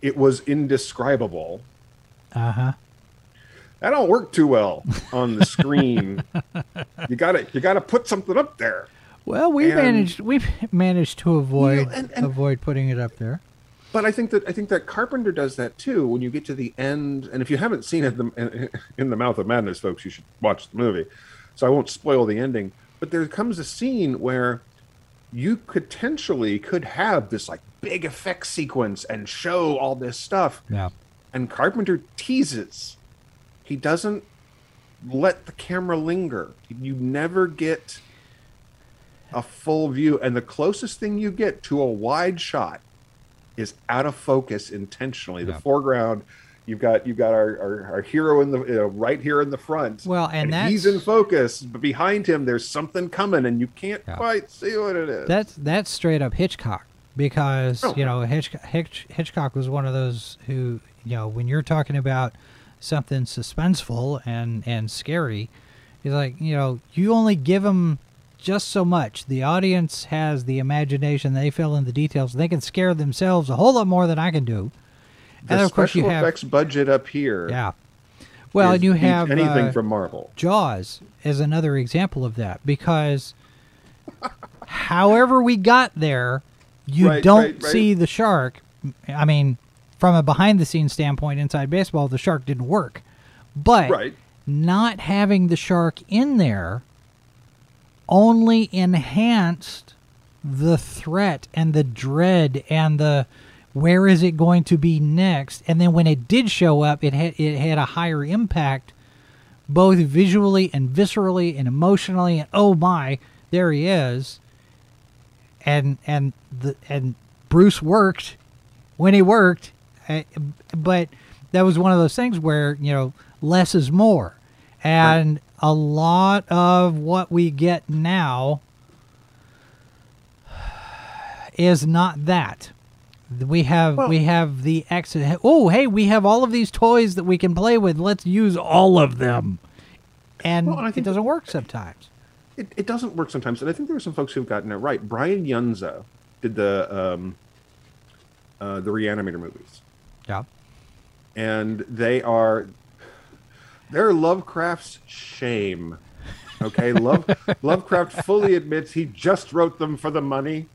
it was indescribable Uh huh. that don't work too well on the screen. you gotta you gotta put something up there. Well, we And- managed we managed to avoid and- and- avoid putting it up there. But I think that I think that Carpenter does that too. When you get to the end, and if you haven't seen it in, in the Mouth of Madness, folks, you should watch the movie. So I won't spoil the ending. But there comes a scene where you potentially could have this like big effect sequence and show all this stuff. Yeah. and Carpenter teases. He doesn't let the camera linger. You never get a full view, and the closest thing you get to a wide shot is out of focus intentionally. The foreground, you've got you've got our, our, our hero in the uh, right here in the front. Well, and he's in focus, but behind him there's something coming, and you can't Yeah. quite see what it is. That's that's straight up Hitchcock because Oh. you know Hitchcock, Hitch, Hitchcock was one of those who you know when you're talking about something suspenseful and and scary, he's like you know you only give them just so much. The audience has the imagination; they fill in the details. They can scare themselves a whole lot more than I can do. the and of course you have effects budget up here. yeah. Well, and you have anything uh, from Marvel. Jaws is another example of that because however we got there, you Right, don't right, right. see the shark. I mean, from a behind the scenes standpoint inside baseball, the shark didn't work. But not having the shark in there only enhanced the threat and the dread and the where is it going to be next? And then when it did show up it had it had a higher impact both visually and viscerally and emotionally. And oh my there he is. And and the and Bruce worked when he worked. Uh, but that was one of those things where you know less is more. And a lot of what we get now is not that. We have Well- we have the exit. Oh, hey, we have all of these toys that we can play with. Let's use all of them. And Well, and I it think doesn't work sometimes. It, it doesn't work sometimes, and I think there are some folks who've gotten it right. Brian Yuzna did the um, uh, the Reanimator movies, Yeah. and they are they're Lovecraft's shame. Okay, Love Lovecraft fully admits he just wrote them for the money.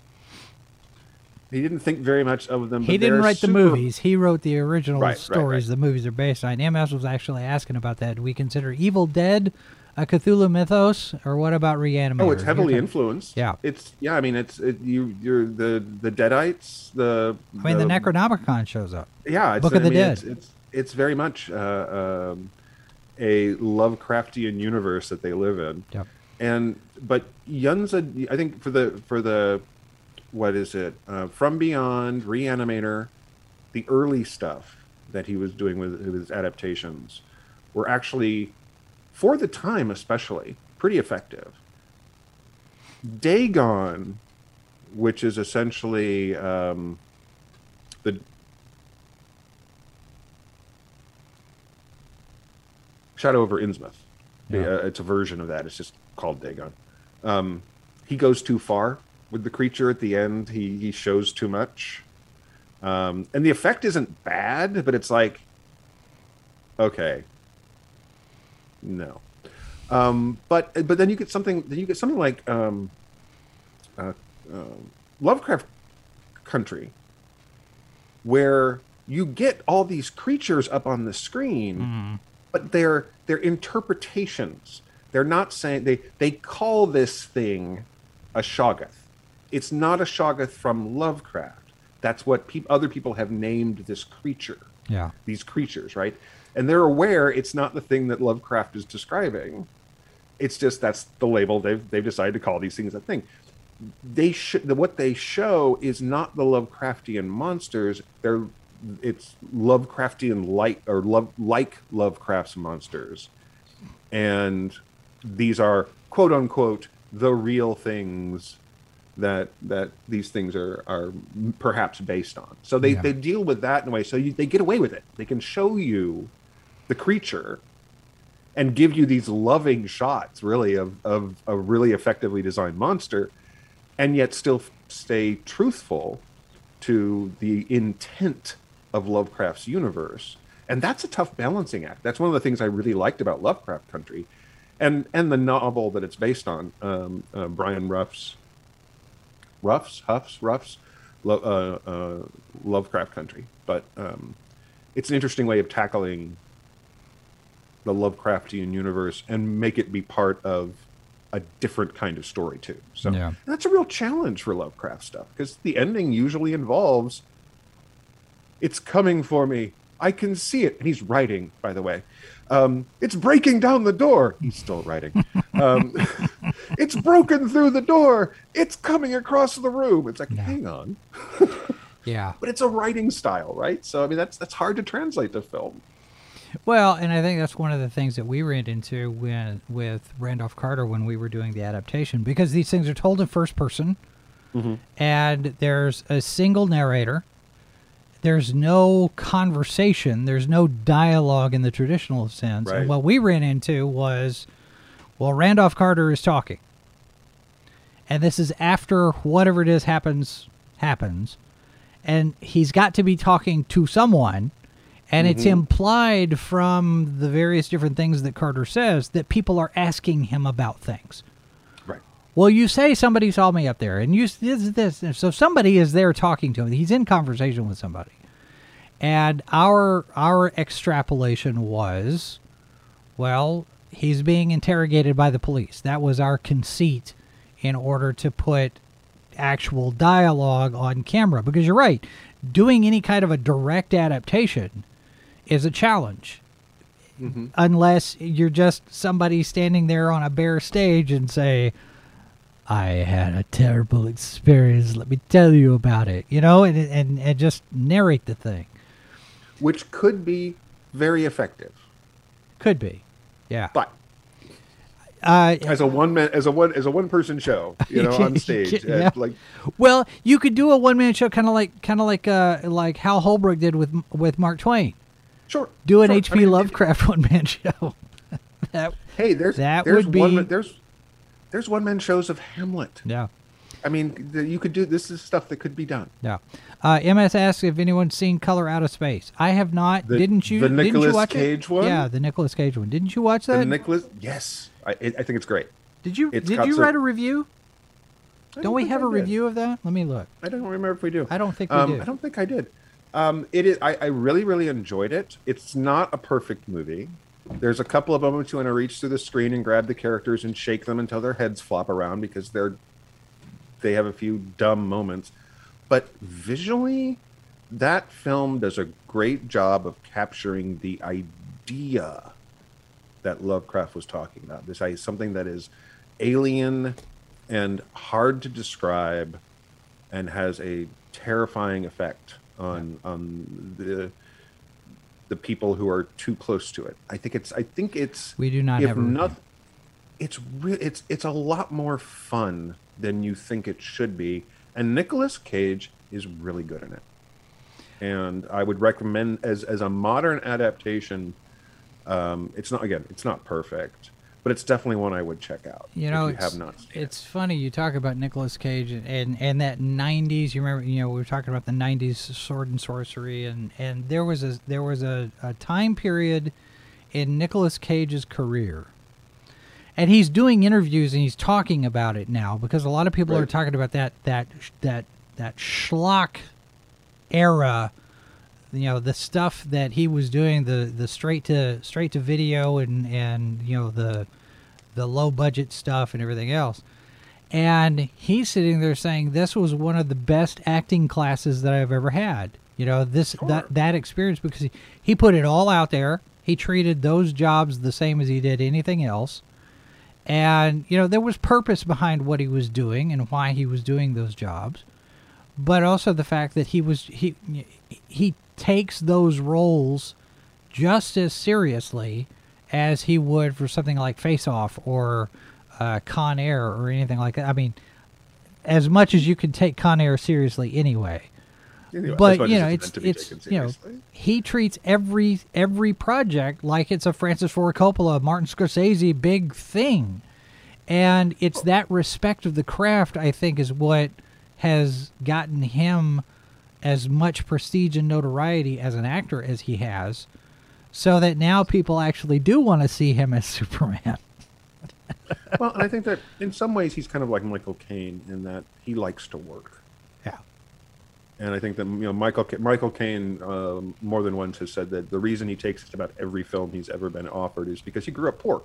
He didn't think very much of them. He didn't write the movies. He wrote the original Right, right, stories right. the movies are based on. MS was actually asking about that. Do we consider Evil Dead a Cthulhu mythos, or what about Reanimator? Oh, it's heavily influenced. Yeah. it's yeah. I mean, it's it, you. You're the the Deadites. The I mean, the, Necronomicon shows up. yeah, it's, Book of I the mean, Dead. It's, it's it's very much uh, um, a Lovecraftian universe that they live in. Yep. And but Yuzna, I think for the for the what is it uh, from Beyond, Reanimator, the early stuff that he was doing with, with his adaptations were actually, for the time especially, pretty effective. Dagon, which is essentially um, the Shadow over Innsmouth. Yeah. Uh, it's a version of that. It's just called Dagon. Um, he goes too far with the creature at the end. He he shows too much, um, and the effect isn't bad, but it's like, okay, no. Um, but but then you get something. Then you get something like um, uh, um Lovecraft Country, where you get all these creatures up on the screen but they're they're interpretations. They're not saying they they call this thing a Shoggoth. It's not a Shoggoth from Lovecraft. That's what peop other people have named this creature. Yeah. These creatures, right? And they're aware it's not the thing that Lovecraft is describing. It's just that's the label they've they've decided to call these things a thing. They should what they show is not the Lovecraftian monsters. They're it's Lovecraftian light or love like Lovecraft's monsters, and these are quote unquote the real things that that these things are are perhaps based on. So they Yeah. they deal with that in a way. So you, they get away with it. They can show you the creature and give you these loving shots, really, of of a really effectively designed monster, and yet still stay truthful to the intent of Lovecraft's universe. And that's a tough balancing act. That's one of the things I really liked about Lovecraft Country, and and the novel that it's based on, um, uh, Brian Ruff's, Ruff's, Huff's, Ruff's, Lo- uh, uh, Lovecraft Country. But um, it's an interesting way of tackling the Lovecraftian universe and make it be part of a different kind of story too. So Yeah. that's a real challenge for Lovecraft stuff because the ending usually involves it's coming for me. I can see it. And he's writing, by the way. Um, it's breaking down the door. He's still writing. Um, it's broken through the door. It's coming across the room. It's like, hang on. Yeah. But it's a writing style, right? So I mean that's that's hard to translate to film. Well, and I think that's one of the things that we ran into when with Randolph Carter when we were doing the adaptation because these things are told in first person, and there's a single narrator. There's no conversation. There's no dialogue in the traditional sense. Right. And what we ran into was, well, Randolph Carter is talking, and this is after whatever it is happens happens, and he's got to be talking to someone and it's mm-hmm. implied from the various different things that Carter says that people are asking him about things. Well, you say somebody saw me up there, and you this this. So somebody is there talking to him. He's in conversation with somebody, and our our extrapolation was, well, he's being interrogated by the police. That was our conceit in order to put actual dialogue on camera. Because you're right, doing any kind of a direct adaptation is a challenge mm-hmm. unless you're just somebody standing there on a bare stage and say i had a terrible experience let me tell you about it you know and and, and just narrate the thing Which could be very effective. Could be. Yeah. But Uh, as a one man, as a one as a one person show, you know, on stage, Yeah. like well, you could do a one man show, kind of like kind of like uh like Hal Holbrook did with with Mark Twain. sure, Do an sure. I H.P. mean, Lovecraft one man show. that Hey, there's That there's would be- one man- there's there's one man shows of Hamlet. yeah. I mean, you could do this is stuff that could be done. Yeah. Uh, MS asks if anyone's seen Color Out of Space. I have not. The- didn't you? the didn't you Cage it? one? Yeah, the Nicolas Cage one. Didn't you watch The that? Nicholas, yes, I, I think it's great. did you? it's Did you write a review? I Don't we have I a did. review of that? Let me look. I don't remember if we do. I don't think we um, do. I don't think I did. Um, it is. I, I really, really enjoyed it. It's not a perfect movie. There's a couple of moments you want to reach through the screen and grab the characters and shake them until their heads flop around because they're they have a few dumb moments. But visually, that film does a great job of capturing the idea that Lovecraft was talking about. This is something that is alien and hard to describe and has a terrifying effect on on the the people who are too close to it. I think it's I think it's We do not have a it's re- it's it's a lot more fun than you think it should be and Nicolas Cage is really good in it. And I would recommend as as a modern adaptation um it's not again, it's not perfect, but it's definitely one I would check out You know, you it's, have not seen it. funny you talk about Nicolas Cage and, and and that '90s. You remember, you know, we were talking about the '90s sword and sorcery, and and there was a there was a, a time period in Nicolas Cage's career, and he's doing interviews and he's talking about it now because a lot of people are talking about that that that that schlock era you know the stuff that he was doing the the straight to straight to video and and you know the the low budget stuff and everything else. And he's sitting there saying this was one of the best acting classes that I've ever had. You know this that that experience because he, he put it all out there. He treated those jobs the same as he did anything else. And you know there was purpose behind what he was doing and why he was doing those jobs. But also the fact that he was he he takes those roles just as seriously as he would for something like Face Off or uh, Con Air or anything like that. I mean, as much as you can take Con Air seriously anyway. Anyway, But you know, meant it's it's you know he treats every every project like it's a Francis Ford Coppola, Martin Scorsese big thing, and it's that respect of the craft I think is what has gotten him as much prestige and notoriety as an actor as he has, so that now people actually do want to see him as Superman. well, and I think that in some ways he's kind of like Michael Caine in that he likes to work. Yeah. And I think that you know Michael Michael Caine um, more than once has said that the reason he takes just about every film he's ever been offered is because he grew up poor,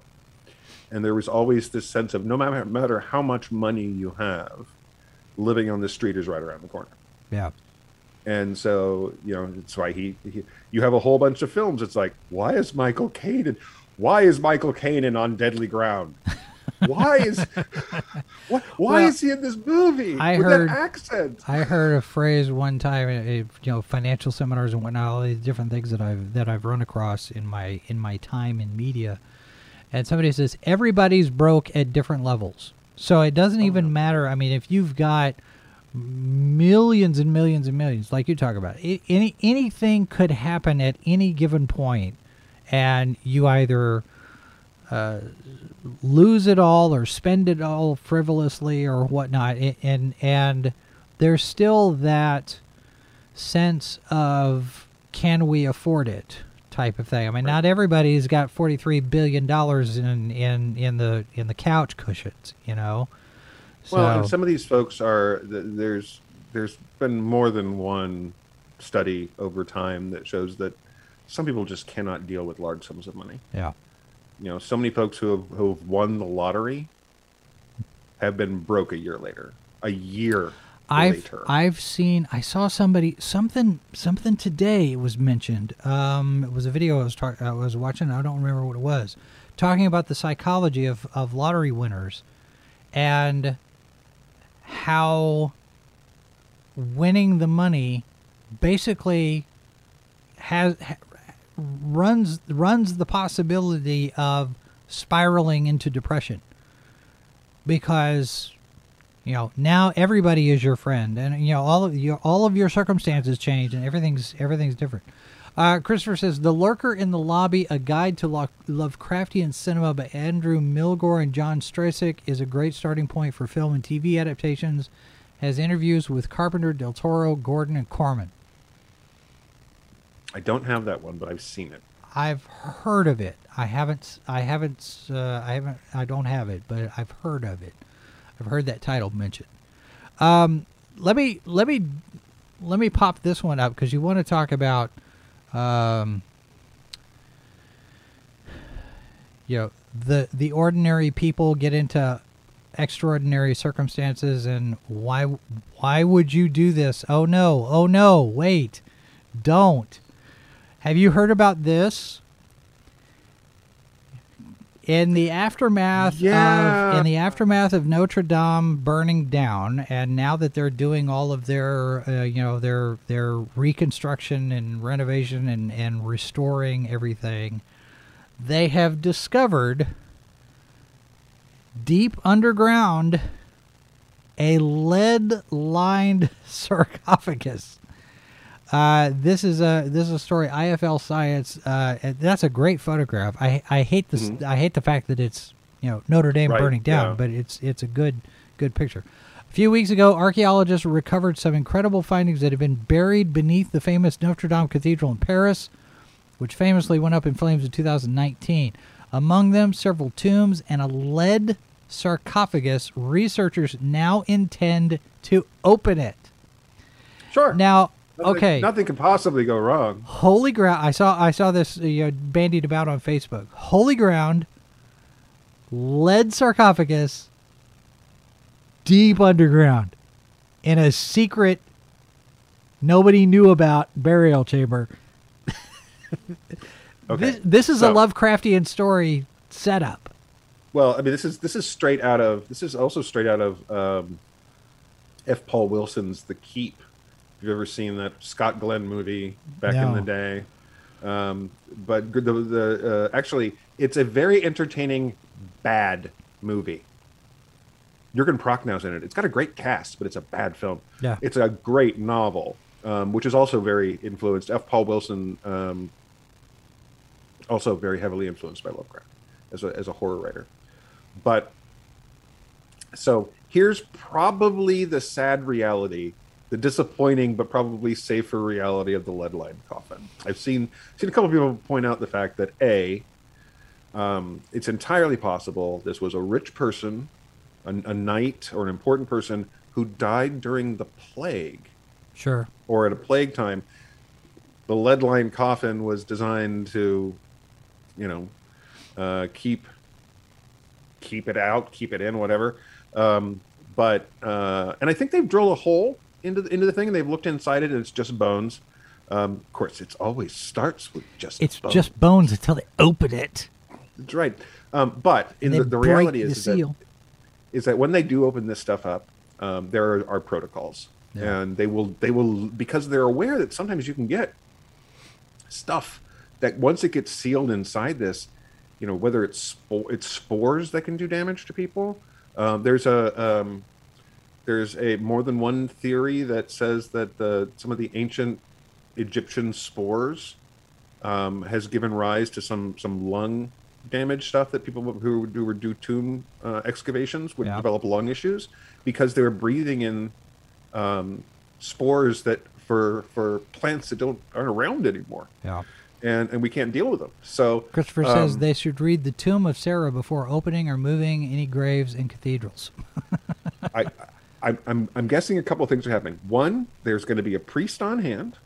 and there was always this sense of no matter matter how much money you have, living on the street is right around the corner. Yeah. And so, you know, it's why he, he you have a whole bunch of films. It's like, why is Michael Caine in, why is Michael Caine in On Deadly Ground? Why is what why Well, is he in this movie I with heard- that accent? I heard a phrase one time, uh, you know, financial seminars and whatnot, all these different things that I've that I've run across in my in my time in media, and somebody says everybody's broke at different levels, so it doesn't even matter. I mean, if you've got millions and millions and millions, like you talk about, any anything could happen at any given point, and you either uh, lose it all or spend it all frivolously or whatnot. A- and and there's still that sense of can we afford it type of thing. I mean not everybody's got 43 billion dollars in in in the in the couch cushions you know so Well, and some of these folks are there's there's been more than one study over time that shows that some people just cannot deal with large sums of money. yeah You know, so many folks who have who've won the lottery have been broke a year later. A year I've later. I've seen I saw somebody something something today was mentioned. Um, it was a video I was talk, I was watching. I don't remember what it was, talking about the psychology of of lottery winners, and how winning the money basically has ha, runs runs the possibility of spiraling into depression. Because you know now everybody is your friend and you know all of your all of your circumstances change and everything's everything's different uh, christopher says the lurker in the lobby a guide to Lo- lovecraftian cinema by andrew migliore and john strysik is a great starting point for film and tv adaptations has interviews with carpenter del toro gordon and corman I don't have that one, but I've seen it. I've heard of it. I haven't. I haven't. Uh, I haven't. I don't have it, but I've heard of it. I've heard that title mentioned. Um, let me let me let me pop this one up because you want to talk about, um, you know, the the ordinary people get into extraordinary circumstances and why why would you do this? Oh no! Oh no! Wait! Don't! Have you heard about this? In the aftermath Yeah. of in the aftermath of Notre Dame burning down, and now that they're doing all of their uh, you know their their reconstruction and renovation and and restoring everything, they have discovered deep underground a lead lined sarcophagus. Uh, this is a this is a story. IFL Science. Uh, that's a great photograph. I I hate this. I hate the fact that it's you know Notre Dame Right, burning down, yeah. but it's it's a good good picture. A few weeks ago, archaeologists recovered some incredible findings that had been buried beneath the famous Notre Dame Cathedral in Paris, which famously went up in flames in 2019. Among them, several tombs and a lead sarcophagus. Researchers now intend to open it. Sure. Now, okay, Nothing could possibly go wrong. holy ground. I saw I saw this you know, bandied about on Facebook. Holy ground, lead sarcophagus, deep underground, in a secret, nobody knew about burial chamber. Okay. This, this is a Lovecraftian story setup. Well, I mean, this is this is straight out of this is also straight out of um, F. Paul Wilson's The Keep. Have you ever seen that Scott Glenn movie back in the day? Um, but the, the uh, actually, it's a very entertaining bad movie. Jurgen Prochnow's in it. It's got a great cast, but it's a bad film. Yeah. It's a great novel, um, which is also very influenced. F. Paul Wilson, um, also very heavily influenced by Lovecraft as a, as a horror writer. But so here's probably the sad reality, the disappointing but probably safer reality of the lead line coffin. I've seen seen a couple of people point out the fact that a um, it's entirely possible this was a rich person, a, a knight or an important person who died during the plague Sure. or at a plague time. The lead line coffin was designed to, you know, uh, keep keep it out, keep it in, whatever. Um, but uh, and I think they've drilled a hole into the, into the thing and they've looked inside it and it's just bones. Um, of course, it's always starts with just It's bones. just bones until they open it. That's right. Um, but in the, the reality the is, is that that when they do open this stuff up, um, there are, are protocols, Yeah. and they will they will because they're aware that sometimes you can get stuff that once it gets sealed inside this, you know whether it's spo- it's spores that can do damage to people. Um, there's a um, there's a more than one theory that says that the some of the ancient Egyptian spores um, has given rise to some some lung damage stuff that people who, who would do tomb uh, excavations would Yeah. develop lung issues because they're breathing in um, spores that for for plants that don't aren't around anymore Yeah. and and we can't deal with them so Christopher says um, they should read the Tomb of Sarah before opening or moving any graves in cathedrals. I, I I'm I'm guessing a couple of things are happening one there's going to be a priest on hand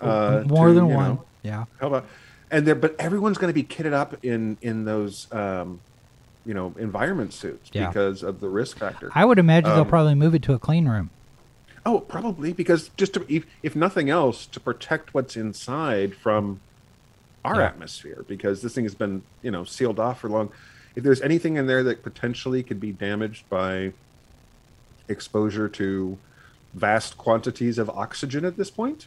uh, More to, than one. know, Yeah. How about and there but everyone's going to be kitted up in in those um you know environment suits Yeah. because of the risk factor. I would imagine they'll Um, probably move it to a clean room. oh, probably because just to, if, if nothing else to protect what's inside from our Yeah. atmosphere because this thing has been, you know, sealed off for long. If there's anything in there that potentially could be damaged by exposure to vast quantities of oxygen at this point,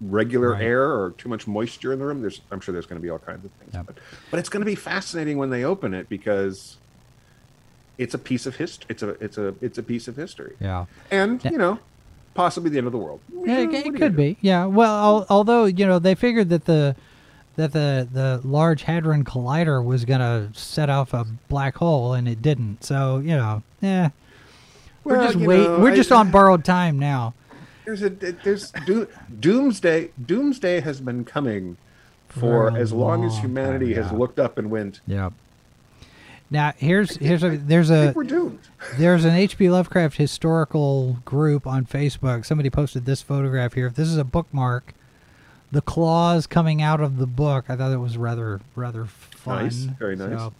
regular Right. air or too much moisture in the room. There's, I'm sure there's going to be all kinds of things, Yep. but, but it's going to be fascinating when they open it because it's a piece of history. It's a, it's a, it's a piece of history, Yeah. and you know, possibly the end of the world. Yeah, it, it could be. Yeah. Well, al- although you know they figured that the that the the Large Hadron Collider was gonna set off a black hole, and it didn't. So you know, yeah, we're Well, just you wait. know, we're I- just on borrowed time now. There's a there's do, doomsday. Doomsday has been coming for For as long as humanity time, has yeah. looked up and went. Yeah. Now here's here's a there's a think we're doomed. there's an H.P. Lovecraft historical group on Facebook. Somebody posted this photograph here. This is a bookmark. The claws coming out of the book. I thought it was rather rather fun. Nice, very nice. So,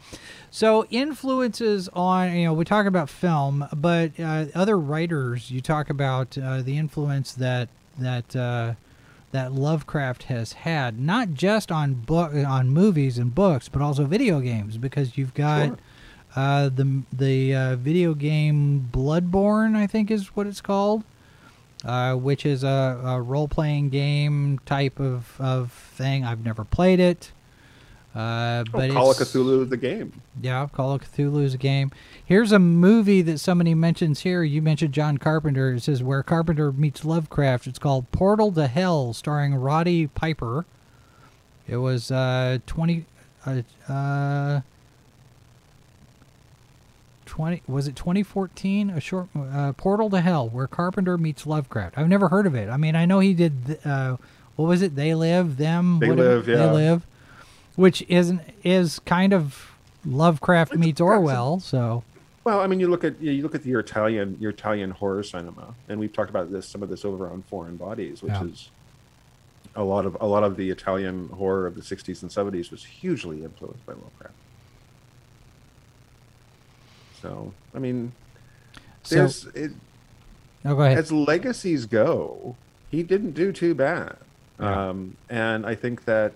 so influences on you know we talk about film, but uh, other writers you talk about uh, the influence that that uh, that Lovecraft has had, not just on book on movies and books, but also video games, because you've got. Sure. Uh, the the uh, video game Bloodborne, I think, is what it's called, uh, which is a, a role playing game type of, of thing. I've never played it, uh, but oh, Call of Cthulhu, the game. Yeah, Call of Cthulhu is a game. Here's a movie that somebody mentions here. You mentioned John Carpenter. It says where Carpenter meets Lovecraft. It's called Portal to Hell, starring Roddy Piper. It was uh, twenty. Uh, uh, 20 was it 2014 a short uh, portal to hell where carpenter meets lovecraft i've never heard of it i mean i know he did th- uh, what was it they live them They whatever- Live, yeah. they live which isn't is kind of lovecraft meets orwell so Well, I mean, you look at you look at your Italian your Italian horror cinema, and we've talked about this some of this over on Foreign Bodies, which Yeah. is a lot of a lot of the Italian horror of the '60s and '70s was hugely influenced by Lovecraft. So, I mean, so it, oh go ahead as legacies go, he didn't do too bad. Yeah. Um, and I think that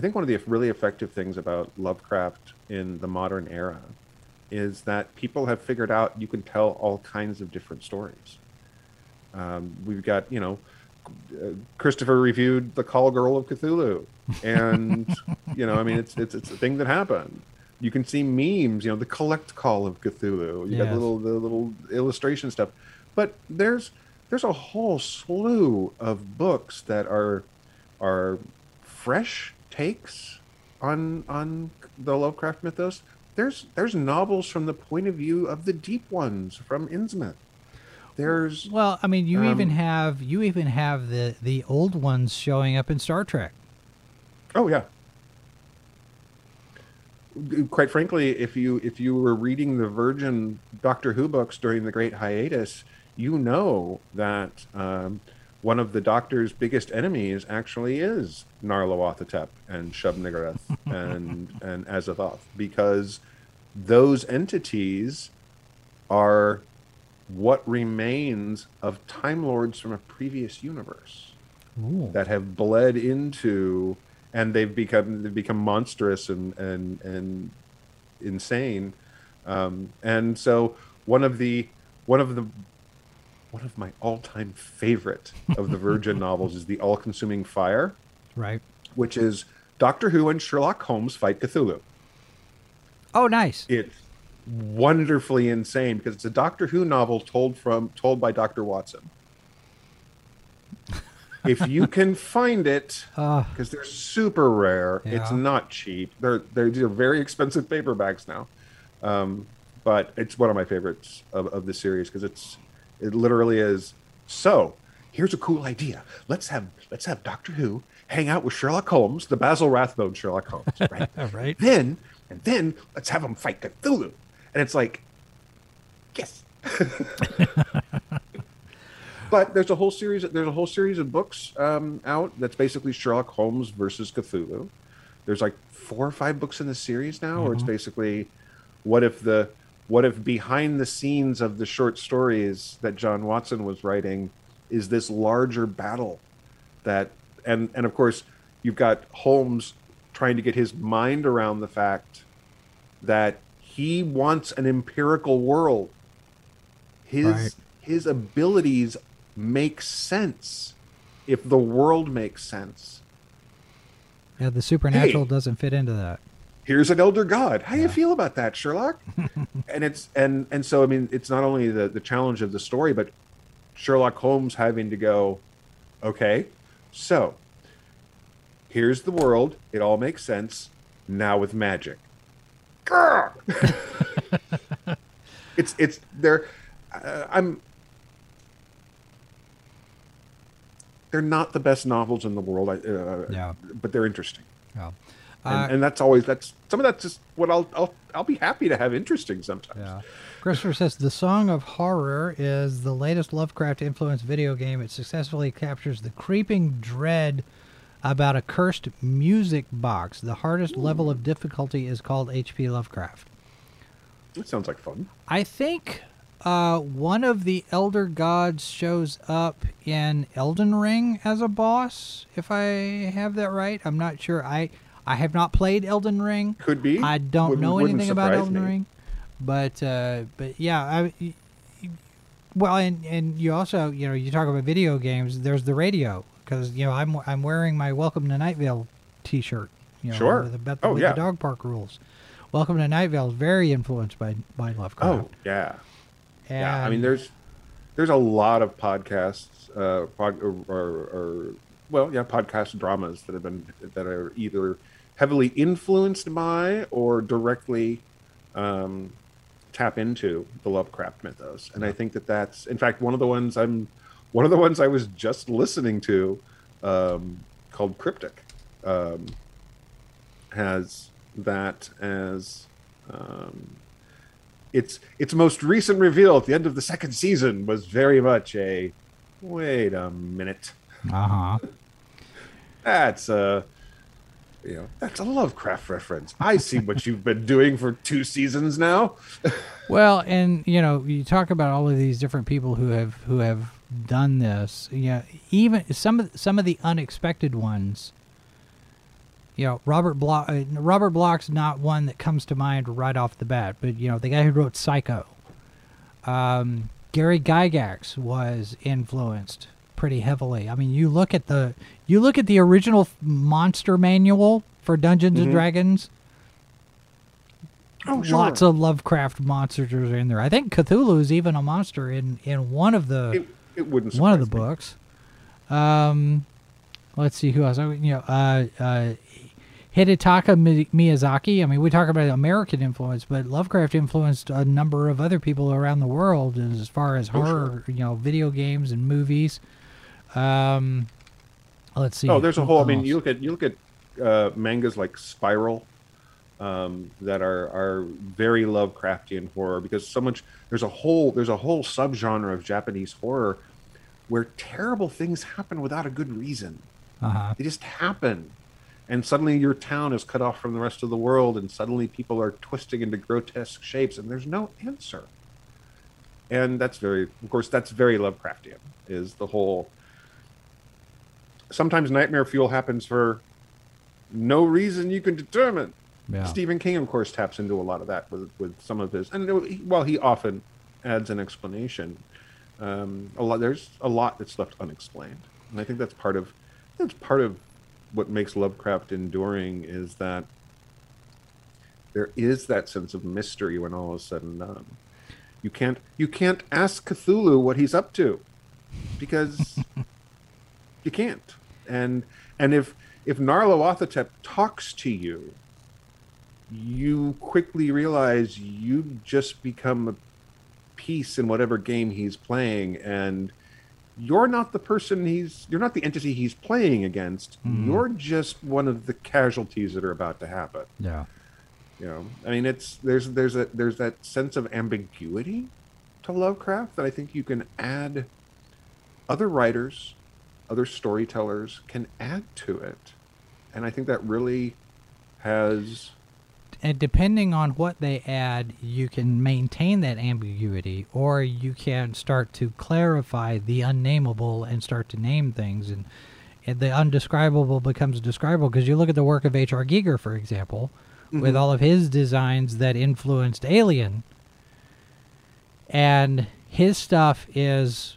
I think one of the really effective things about Lovecraft in the modern era is that people have figured out you can tell all kinds of different stories. Um, we've got you know uh, Christopher reviewed the Call Girl of Cthulhu, and you know I mean it's it's it's a thing that happened. You can see memes, you know, the collect call of Cthulhu. You got little the little illustration stuff, but there's there's a whole slew of books that are are fresh takes on on the Lovecraft mythos. There's there's novels from the point of view of the deep ones from Innsmouth. There's well i mean you even um, have you even have the the old ones showing up in star trek Oh yeah. Quite frankly, if you if you were reading the Virgin Doctor Who books during the Great Hiatus, you know that um, one of the Doctor's biggest enemies actually is Nyarlathotep and Shub-Niggurath and and Azathoth because those entities are what remains of Time Lords from a previous universe Ooh. that have bled into and they've become they've become monstrous and and and insane um, and so one of the one of the one of my all-time favorite of the virgin novels is the all-consuming fire right. which is doctor who and sherlock holmes fight cthulhu. Oh nice. It's wonderfully insane because it's a doctor who novel told from told by dr watson. If you can find it uh, because they're super rare. It's not cheap. They're they're, they're very expensive paperbacks now, um, but it's one of my favorites of, of the series because it's it literally is. So here's a cool idea. Let's have let's have Doctor Who hang out with Sherlock Holmes, the Basil Rathbone Sherlock Holmes, right? right then and then let's have them fight Cthulhu, and it's like, yes. but there's a whole series. There's a whole series of books um, out that's basically Sherlock Holmes versus Cthulhu. There's like four or five books in the series now, where it's basically what if the what if behind the scenes of the short stories that John Watson was writing is this larger battle that and and of course you've got Holmes trying to get his mind around the fact that he wants an empirical world. His Right. his abilities make sense if the world makes sense, Yeah, the supernatural Hey. doesn't fit into that. Here's an elder god. How do you feel about that, Sherlock? and it's and and so I mean, it's not only the the challenge of the story, but Sherlock Holmes having to go, okay, so here's the world. It all makes sense now with magic. It's it's there. Uh, I'm. They're not the best novels in the world, I- uh, Yeah. but they're interesting Yeah. And, Uh, and that's always that's some of that's just what I'll I'll I'll be happy to have interesting sometimes. Yeah. Christopher says the Song of Horror is the latest Lovecraft influenced video game. It successfully captures the creeping dread about a cursed music box. The hardest level of difficulty is called HP Lovecraft. It sounds like fun. I think uh, one of the Elder Gods shows up in Elden Ring as a boss, if I have that right. I'm not sure. I I have not played Elden Ring. Could be. I don't Wouldn't- know wouldn't anything about surprise Elden me. Ring, but uh, but yeah, I, well, and and you also you know you talk about video games. There's the radio because you know I'm I'm wearing my Welcome to Night Vale T-shirt. You know, Sure. with the, the, Oh, with yeah. the dog park rules. Welcome to Night Vale is very influenced by by Lovecraft. Oh yeah, yeah. I mean, there's there's a lot of podcasts, uh, pod, or, or, or well, yeah, podcast dramas that have been that are either heavily influenced by or directly um, tap into the Lovecraft mythos, and I think that that's in fact one of the ones I'm one of the ones I was just listening to um, called Cryptic um, has that as um, its its most recent reveal at the end of the second season was very much a wait a minute. Uh-huh. that's a you know that's a Lovecraft reference. I see what you've been doing for two seasons now. Well, and you know, you talk about all of these different people who have who have done this. Yeah, even some of some of the unexpected ones. You know, Robert Bloch. Uh, Robert Bloch's not one that comes to mind right off the bat, but you know, the guy who wrote Psycho. Um, Gary Gygax was influenced pretty heavily. I mean, you look at the you look at the original monster manual for Dungeons and Dragons Oh, sure. lots of Lovecraft monsters are in there. I think Cthulhu is even a monster in in one of the it, it wouldn't one of the me. books. Um, let's see who else. Oh, You know, uh, uh, Hidetaka Miyazaki. I mean, we talk about American influence, but Lovecraft influenced a number of other people around the world as far as Oh, horror, you know, video games and movies. Um, let's see. Oh, there's a who whole. I mean, you look at you look at uh, mangas like Spiral, um, that are are very Lovecraftian horror because so much. There's a whole there's a whole subgenre of Japanese horror where terrible things happen without a good reason. Uh-huh. They just happen, and suddenly your town is cut off from the rest of the world, and suddenly people are twisting into grotesque shapes, and there's no answer. And that's very, of course, that's very Lovecraftian. Is the whole sometimes nightmare fuel happens for no reason you can determine. Yeah. Stephen King, of course, taps into a lot of that with with some of his, and while he often adds an explanation, um, a lot there's a lot that's left unexplained, and I think that's part of that's part of what makes Lovecraft enduring is that there is that sense of mystery when all is said and done. You can't you can't ask Cthulhu what he's up to because you can't. And and if if Nyarlathotep talks to you, you quickly realize you just become a piece in whatever game he's playing and you're not the person he's you're not the entity he's playing against. Hmm. You're just one of the casualties that are about to happen. Yeah. You know, I mean, it's there's there's a there's that sense of ambiguity to Lovecraft that I think you can add. Other writers, other storytellers can add to it, and I think that really has. and depending on what they add, you can maintain that ambiguity, or you can start to clarify the unnameable and start to name things, and, and the undescribable becomes describable. Because you look at the work of H.R. Giger, for example, mm-hmm. with all of his designs that influenced Alien, and his stuff is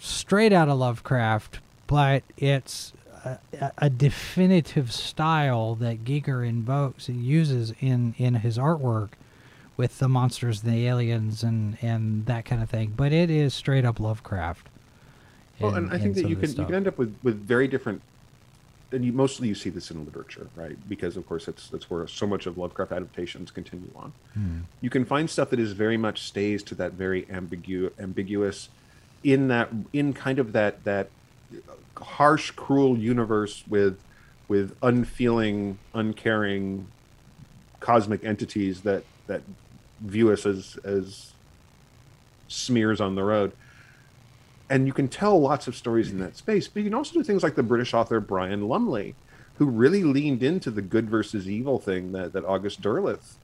straight out of Lovecraft, but it's a, a definitive style that Giger invokes and uses in in his artwork with the monsters and the aliens and and that kind of thing. But it is straight up Lovecraft. Well, and I think that you can you can end up with with very different. And you mostly you see this in literature, right? Because of course that's that's where so much of Lovecraft adaptations continue on. Hmm. You can find stuff that is very much stays to that very ambigu- ambiguous, in that in kind of that that harsh, cruel universe with with unfeeling, uncaring cosmic entities that that view us as as smears on the road. And you can tell lots of stories in that space but you can also do things like the british author brian lumley who really leaned into the good versus evil thing that, that august derleth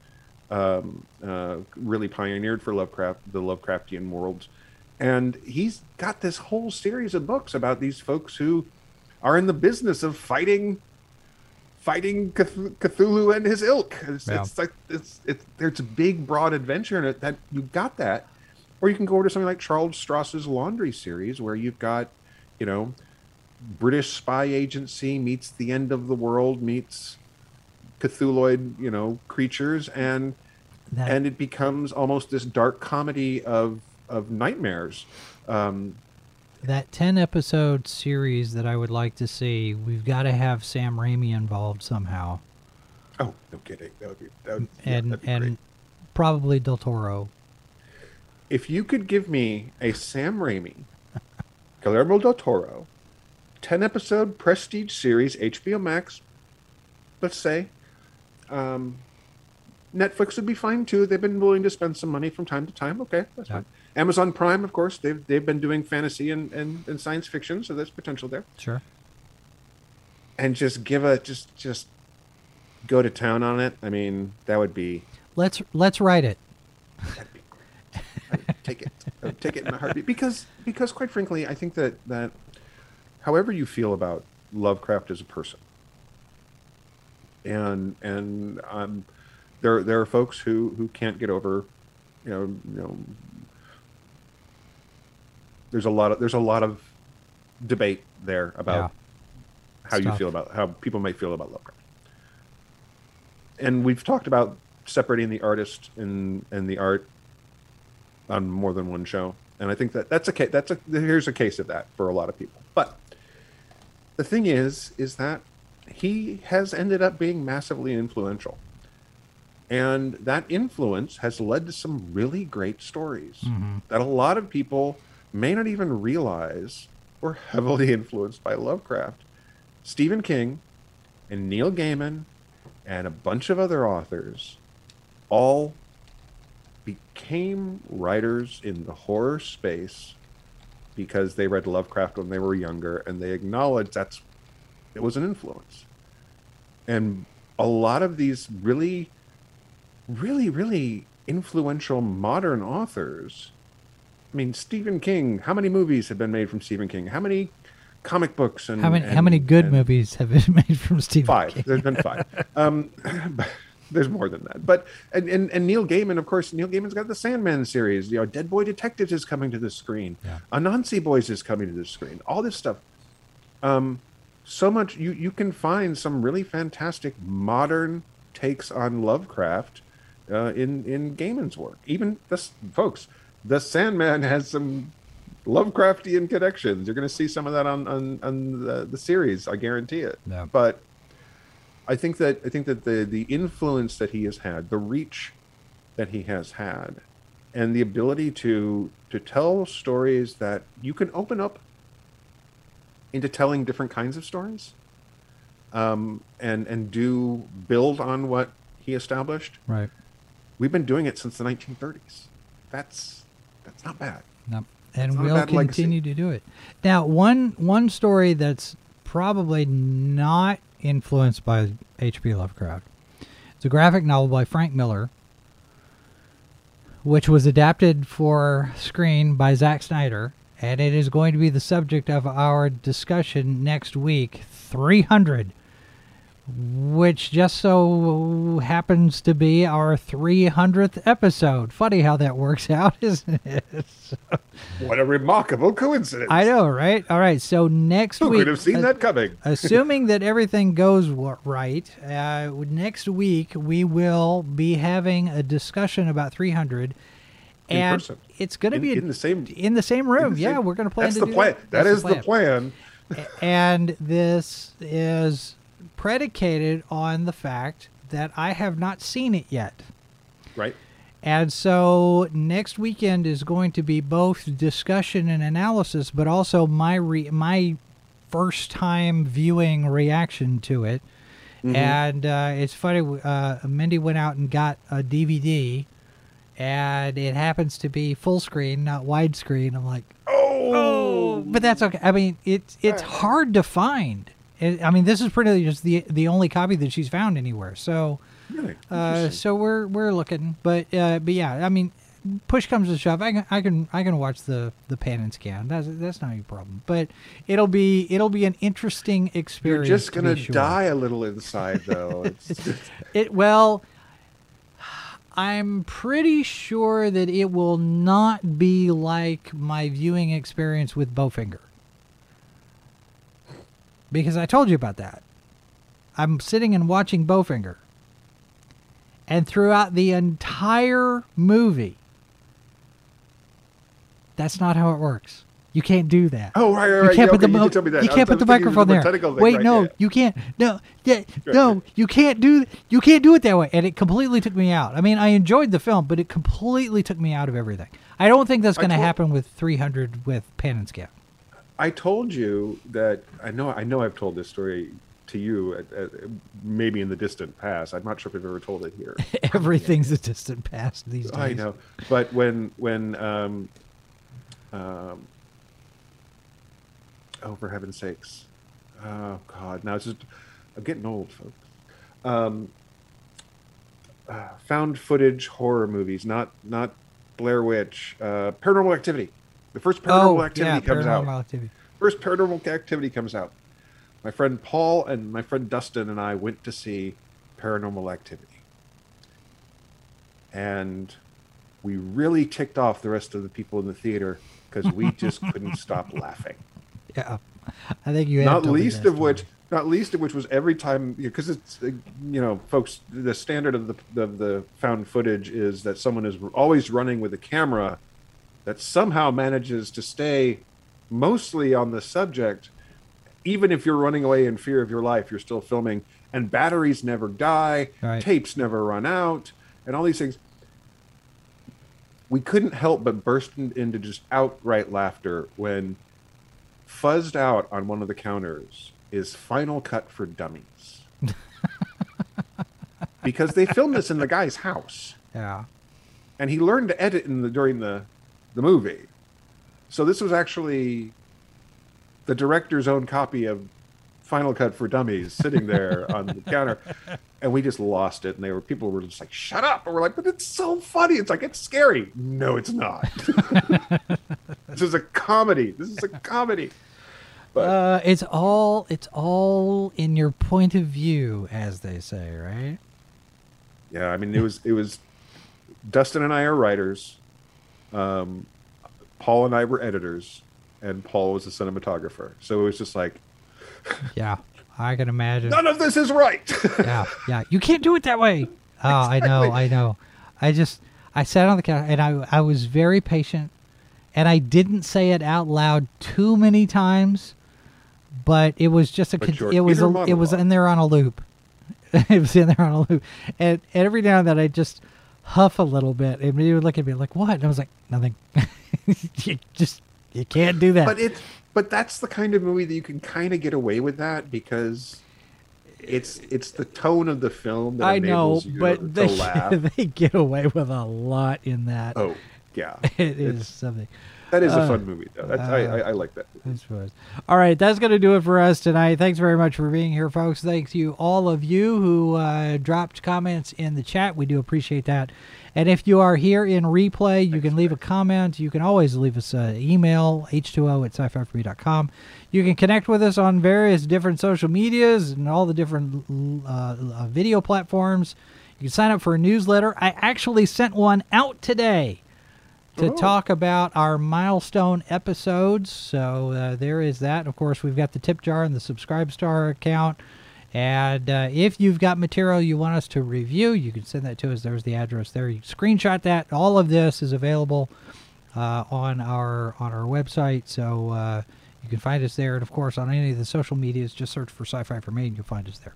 um, uh, really pioneered for lovecraft the lovecraftian world and he's got this whole series of books about these folks who are in the business of fighting fighting Cth- Cthulhu and his ilk. It's, Yeah. it's like it's it's there's a big broad adventure in it that you got that, or you can go over to something like Charles Stross's Laundry series where you've got, you know, British spy agency meets the end of the world meets Cthulhuid, you know, creatures and That- and it becomes almost this dark comedy of of nightmares. Um, that 10 episode series that I would like to see, we've got to have Sam Raimi involved somehow. oh, no kidding. That would be that would, and be and great. probably Del Toro. if you could give me a Sam Raimi, Guillermo del Toro, 10 episode prestige series, HBO Max, let's say, um, Netflix would be fine too. They've been willing to spend some money from time to time. Okay, that's Yeah. fine. Amazon Prime, of course, they've, they've been doing fantasy and, and, and science fiction, so there's potential there. Sure. And just give a, just, just go to town on it. I mean, that would be, Let's let's write it. That'd be great. I would take it. I would take it in a heartbeat because because quite frankly, I think that that however you feel about Lovecraft as a person, and and um, there there are folks who who can't get over, you know, you know. There's a lot of there's a lot of debate there about how you feel about how people might feel about Lovecraft. And we've talked about separating the artist and and the art on more than one show, and I think that that's a case. That's a here's a case of that for a lot of people. But the thing is, is that he has ended up being massively influential, and that influence has led to some really great stories mm-hmm. that a lot of people may not even realize were heavily influenced by Lovecraft. Stephen King and Neil Gaiman and a bunch of other authors all became writers in the horror space because they read Lovecraft when they were younger and they acknowledged that's it was an influence. And a lot of these really really really influential modern authors I mean Stephen King, how many movies have been made from Stephen King? How many comic books and How many how many good and- movies have been made from Stephen five. King? There's been five. Um, there's more than that. But and, and and Neil Gaiman, of course, Neil Gaiman's got the Sandman series. You know, Dead Boy Detectives is coming to the screen. Yeah. Anansi Boys is coming to the screen. All this stuff. Um, so much you you can find some really fantastic modern takes on Lovecraft uh, in in Gaiman's work. Even this, folks, the Sandman has some Lovecraftian connections. You're going to see some of that on on, on the, the series. I guarantee it. Yeah. But I think that I think that the the influence that he has had, the reach that he has had, and the ability to to tell stories that you can open up into telling different kinds of stories, um, and and do build on what he established. Right. We've been doing it since the 1930s. That's that's not bad. No. And not we'll bad legacy. continue to do it. Now, one one story that's probably not influenced by H.P. Lovecraft. It's a graphic novel by Frank Miller, which was adapted for screen by Zack Snyder, and it is going to be the subject of our discussion next week. 300, which just so happens to be our 300th episode. Funny how that works out, isn't it? What a remarkable coincidence! I know, right? All right, so next Who week, could have seen uh, that coming? assuming that everything goes right, uh, next week we will be having a discussion about 300, In and person. it's going to be in the same- in the same room. the yeah, same- we're going to plan That's to the plan. That. That That's is the plan. and this is predicated on the fact that I have not seen it yet. Right. And so next weekend is going to be both discussion and analysis, but also my re- my first time viewing reaction to it. And uh, it's funny. Uh, Mindy went out and got a DVD, and it happens to be full screen, not widescreen. I'm like, Oh, but that's okay. I mean, it's it's hard to find. It, I mean, this is pretty just the the only copy that she's found anywhere. So, really? uh, so we're we're looking, but uh, but yeah, I mean, push comes to shove, I can I can I can watch the the pan and scan. That's that's not a problem. But it'll be it'll be an interesting experience. You're just gonna be sure. die a little inside, though. It's, It well. I'm pretty sure that it will not be like my viewing experience with Bowfinger. Because I told you about that. I'm sitting and watching Bowfinger. And throughout the entire movie, that's not how it works. You can't do that. oh, right, right, You can't yeah, put the okay, you mo- did tell me that. you can't put the I was thinking microphone there. Wait, right, no, yeah. you can't. No, yeah, Right, no, right. you can't do you can't do it that way. And it completely took me out. I mean, I enjoyed the film, but it completely took me out of everything. I don't think that's going to happen with 300 with Pan and Scan. I told you that I know. I know I've told this story to you, at, at, maybe in the distant past. I'm not sure if I've ever told it here. Everything's a distant past these days. I know, but when when um, um, oh for heaven's sakes, oh God, now it's just I'm getting old, folks. Um, uh, found footage horror movies, not not Blair Witch, uh, Paranormal Activity. The first Paranormal Oh, Activity yeah, comes out. Activity. First Paranormal Activity comes out. My friend Paul and my friend Dustin and I went to see Paranormal Activity. And we really ticked off the rest of the people in the theater because we just couldn't stop laughing. Yeah, I think you. Not least of which, not least of which was every time because it's uh, you know, folks. The standard of the of the found footage is that someone is always running with a camera that somehow manages to stay mostly on the subject, even if you're running away in fear of your life, you're still filming, and batteries never die, Right. tapes never run out, and all these things. We couldn't help but burst into just outright laughter when fuzzed out on one of the counters is Final Cut for Dummies. because they filmed this in the guy's house Yeah. and he learned to edit in the during the the movie. So this was actually the director's own copy of Final Cut for Dummies sitting there on the counter, and we just lost it. And they were people were just like, "Shut up!" And we're like, "But it's so funny. It's like it's scary." No, it's not. this is a comedy. This is a comedy. But Uh, it's all it's all in your point of view, as they say, right? Yeah, I mean it was it was Dustin and I are writers. Um, Paul and I were editors, and Paul was a cinematographer. So it was just like Yeah, I can imagine. none of this is right. yeah, yeah. You can't do it that way. Oh, I know, I know. I just I sat on the counter and I I was very patient, and I didn't say it out loud too many times, but it was just a con- it was a, it was in there on a loop. it was in there on a loop, and, and every now and then I just huff a little bit, and he would look at me like, "What?" And I was like, "Nothing." you just you can't do that. but it but that's the kind of movie that you can kind of get away with that because it's it's the tone of the film that I know, you but to they laugh. they get away with a lot in that. oh yeah, it is something. That is a uh, fun movie though. That's, I, I I like that. Suppose. All right, that's going to do it for us tonight. Thanks very much for being here, folks. Thanks you, all of you who uh, dropped comments in the chat. We do appreciate that. And if you are here in replay, you can leave a comment. You can always leave us an email, h2o at sci-fi You can connect with us on various different social medias and all the different uh, uh, video platforms. You can sign up for a newsletter. I actually sent one out today to talk about our milestone episodes. So uh, there is that. Of course, we've got the tip jar and the subscribe star account. And uh, if you've got material you want us to review, you can send that to us. There's the address there. You screenshot that. All of this is available uh, on our on our website, so uh, you can find us there. And of course, on any of the social medias, just search for Sci-Fi for Me, and you'll find us there.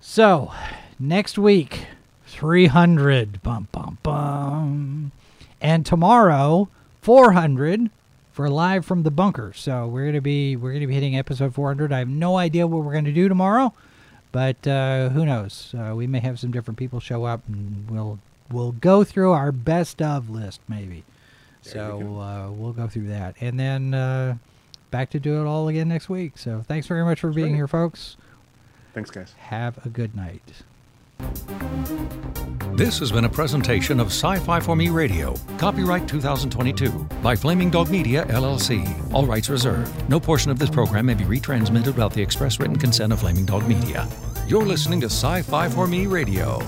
So next week, 300, bum bum bum, and tomorrow, 400 for live from the bunker. So we're gonna be we're gonna be hitting episode 400. I have no idea what we're gonna do tomorrow, but uh, who knows? Uh, we may have some different people show up, and we'll we'll go through our best of list maybe. There so uh, we'll go through that, and then uh, back to do it all again next week. So thanks very much for That's being right. here, folks. Thanks, guys. Have a good night. This has been a presentation of Sci Fi for Me Radio, copyright 2022 by Flaming Dog Media, LLC. All rights reserved. No portion of this program may be retransmitted without the express written consent of Flaming Dog Media. You're listening to Sci Fi for Me Radio.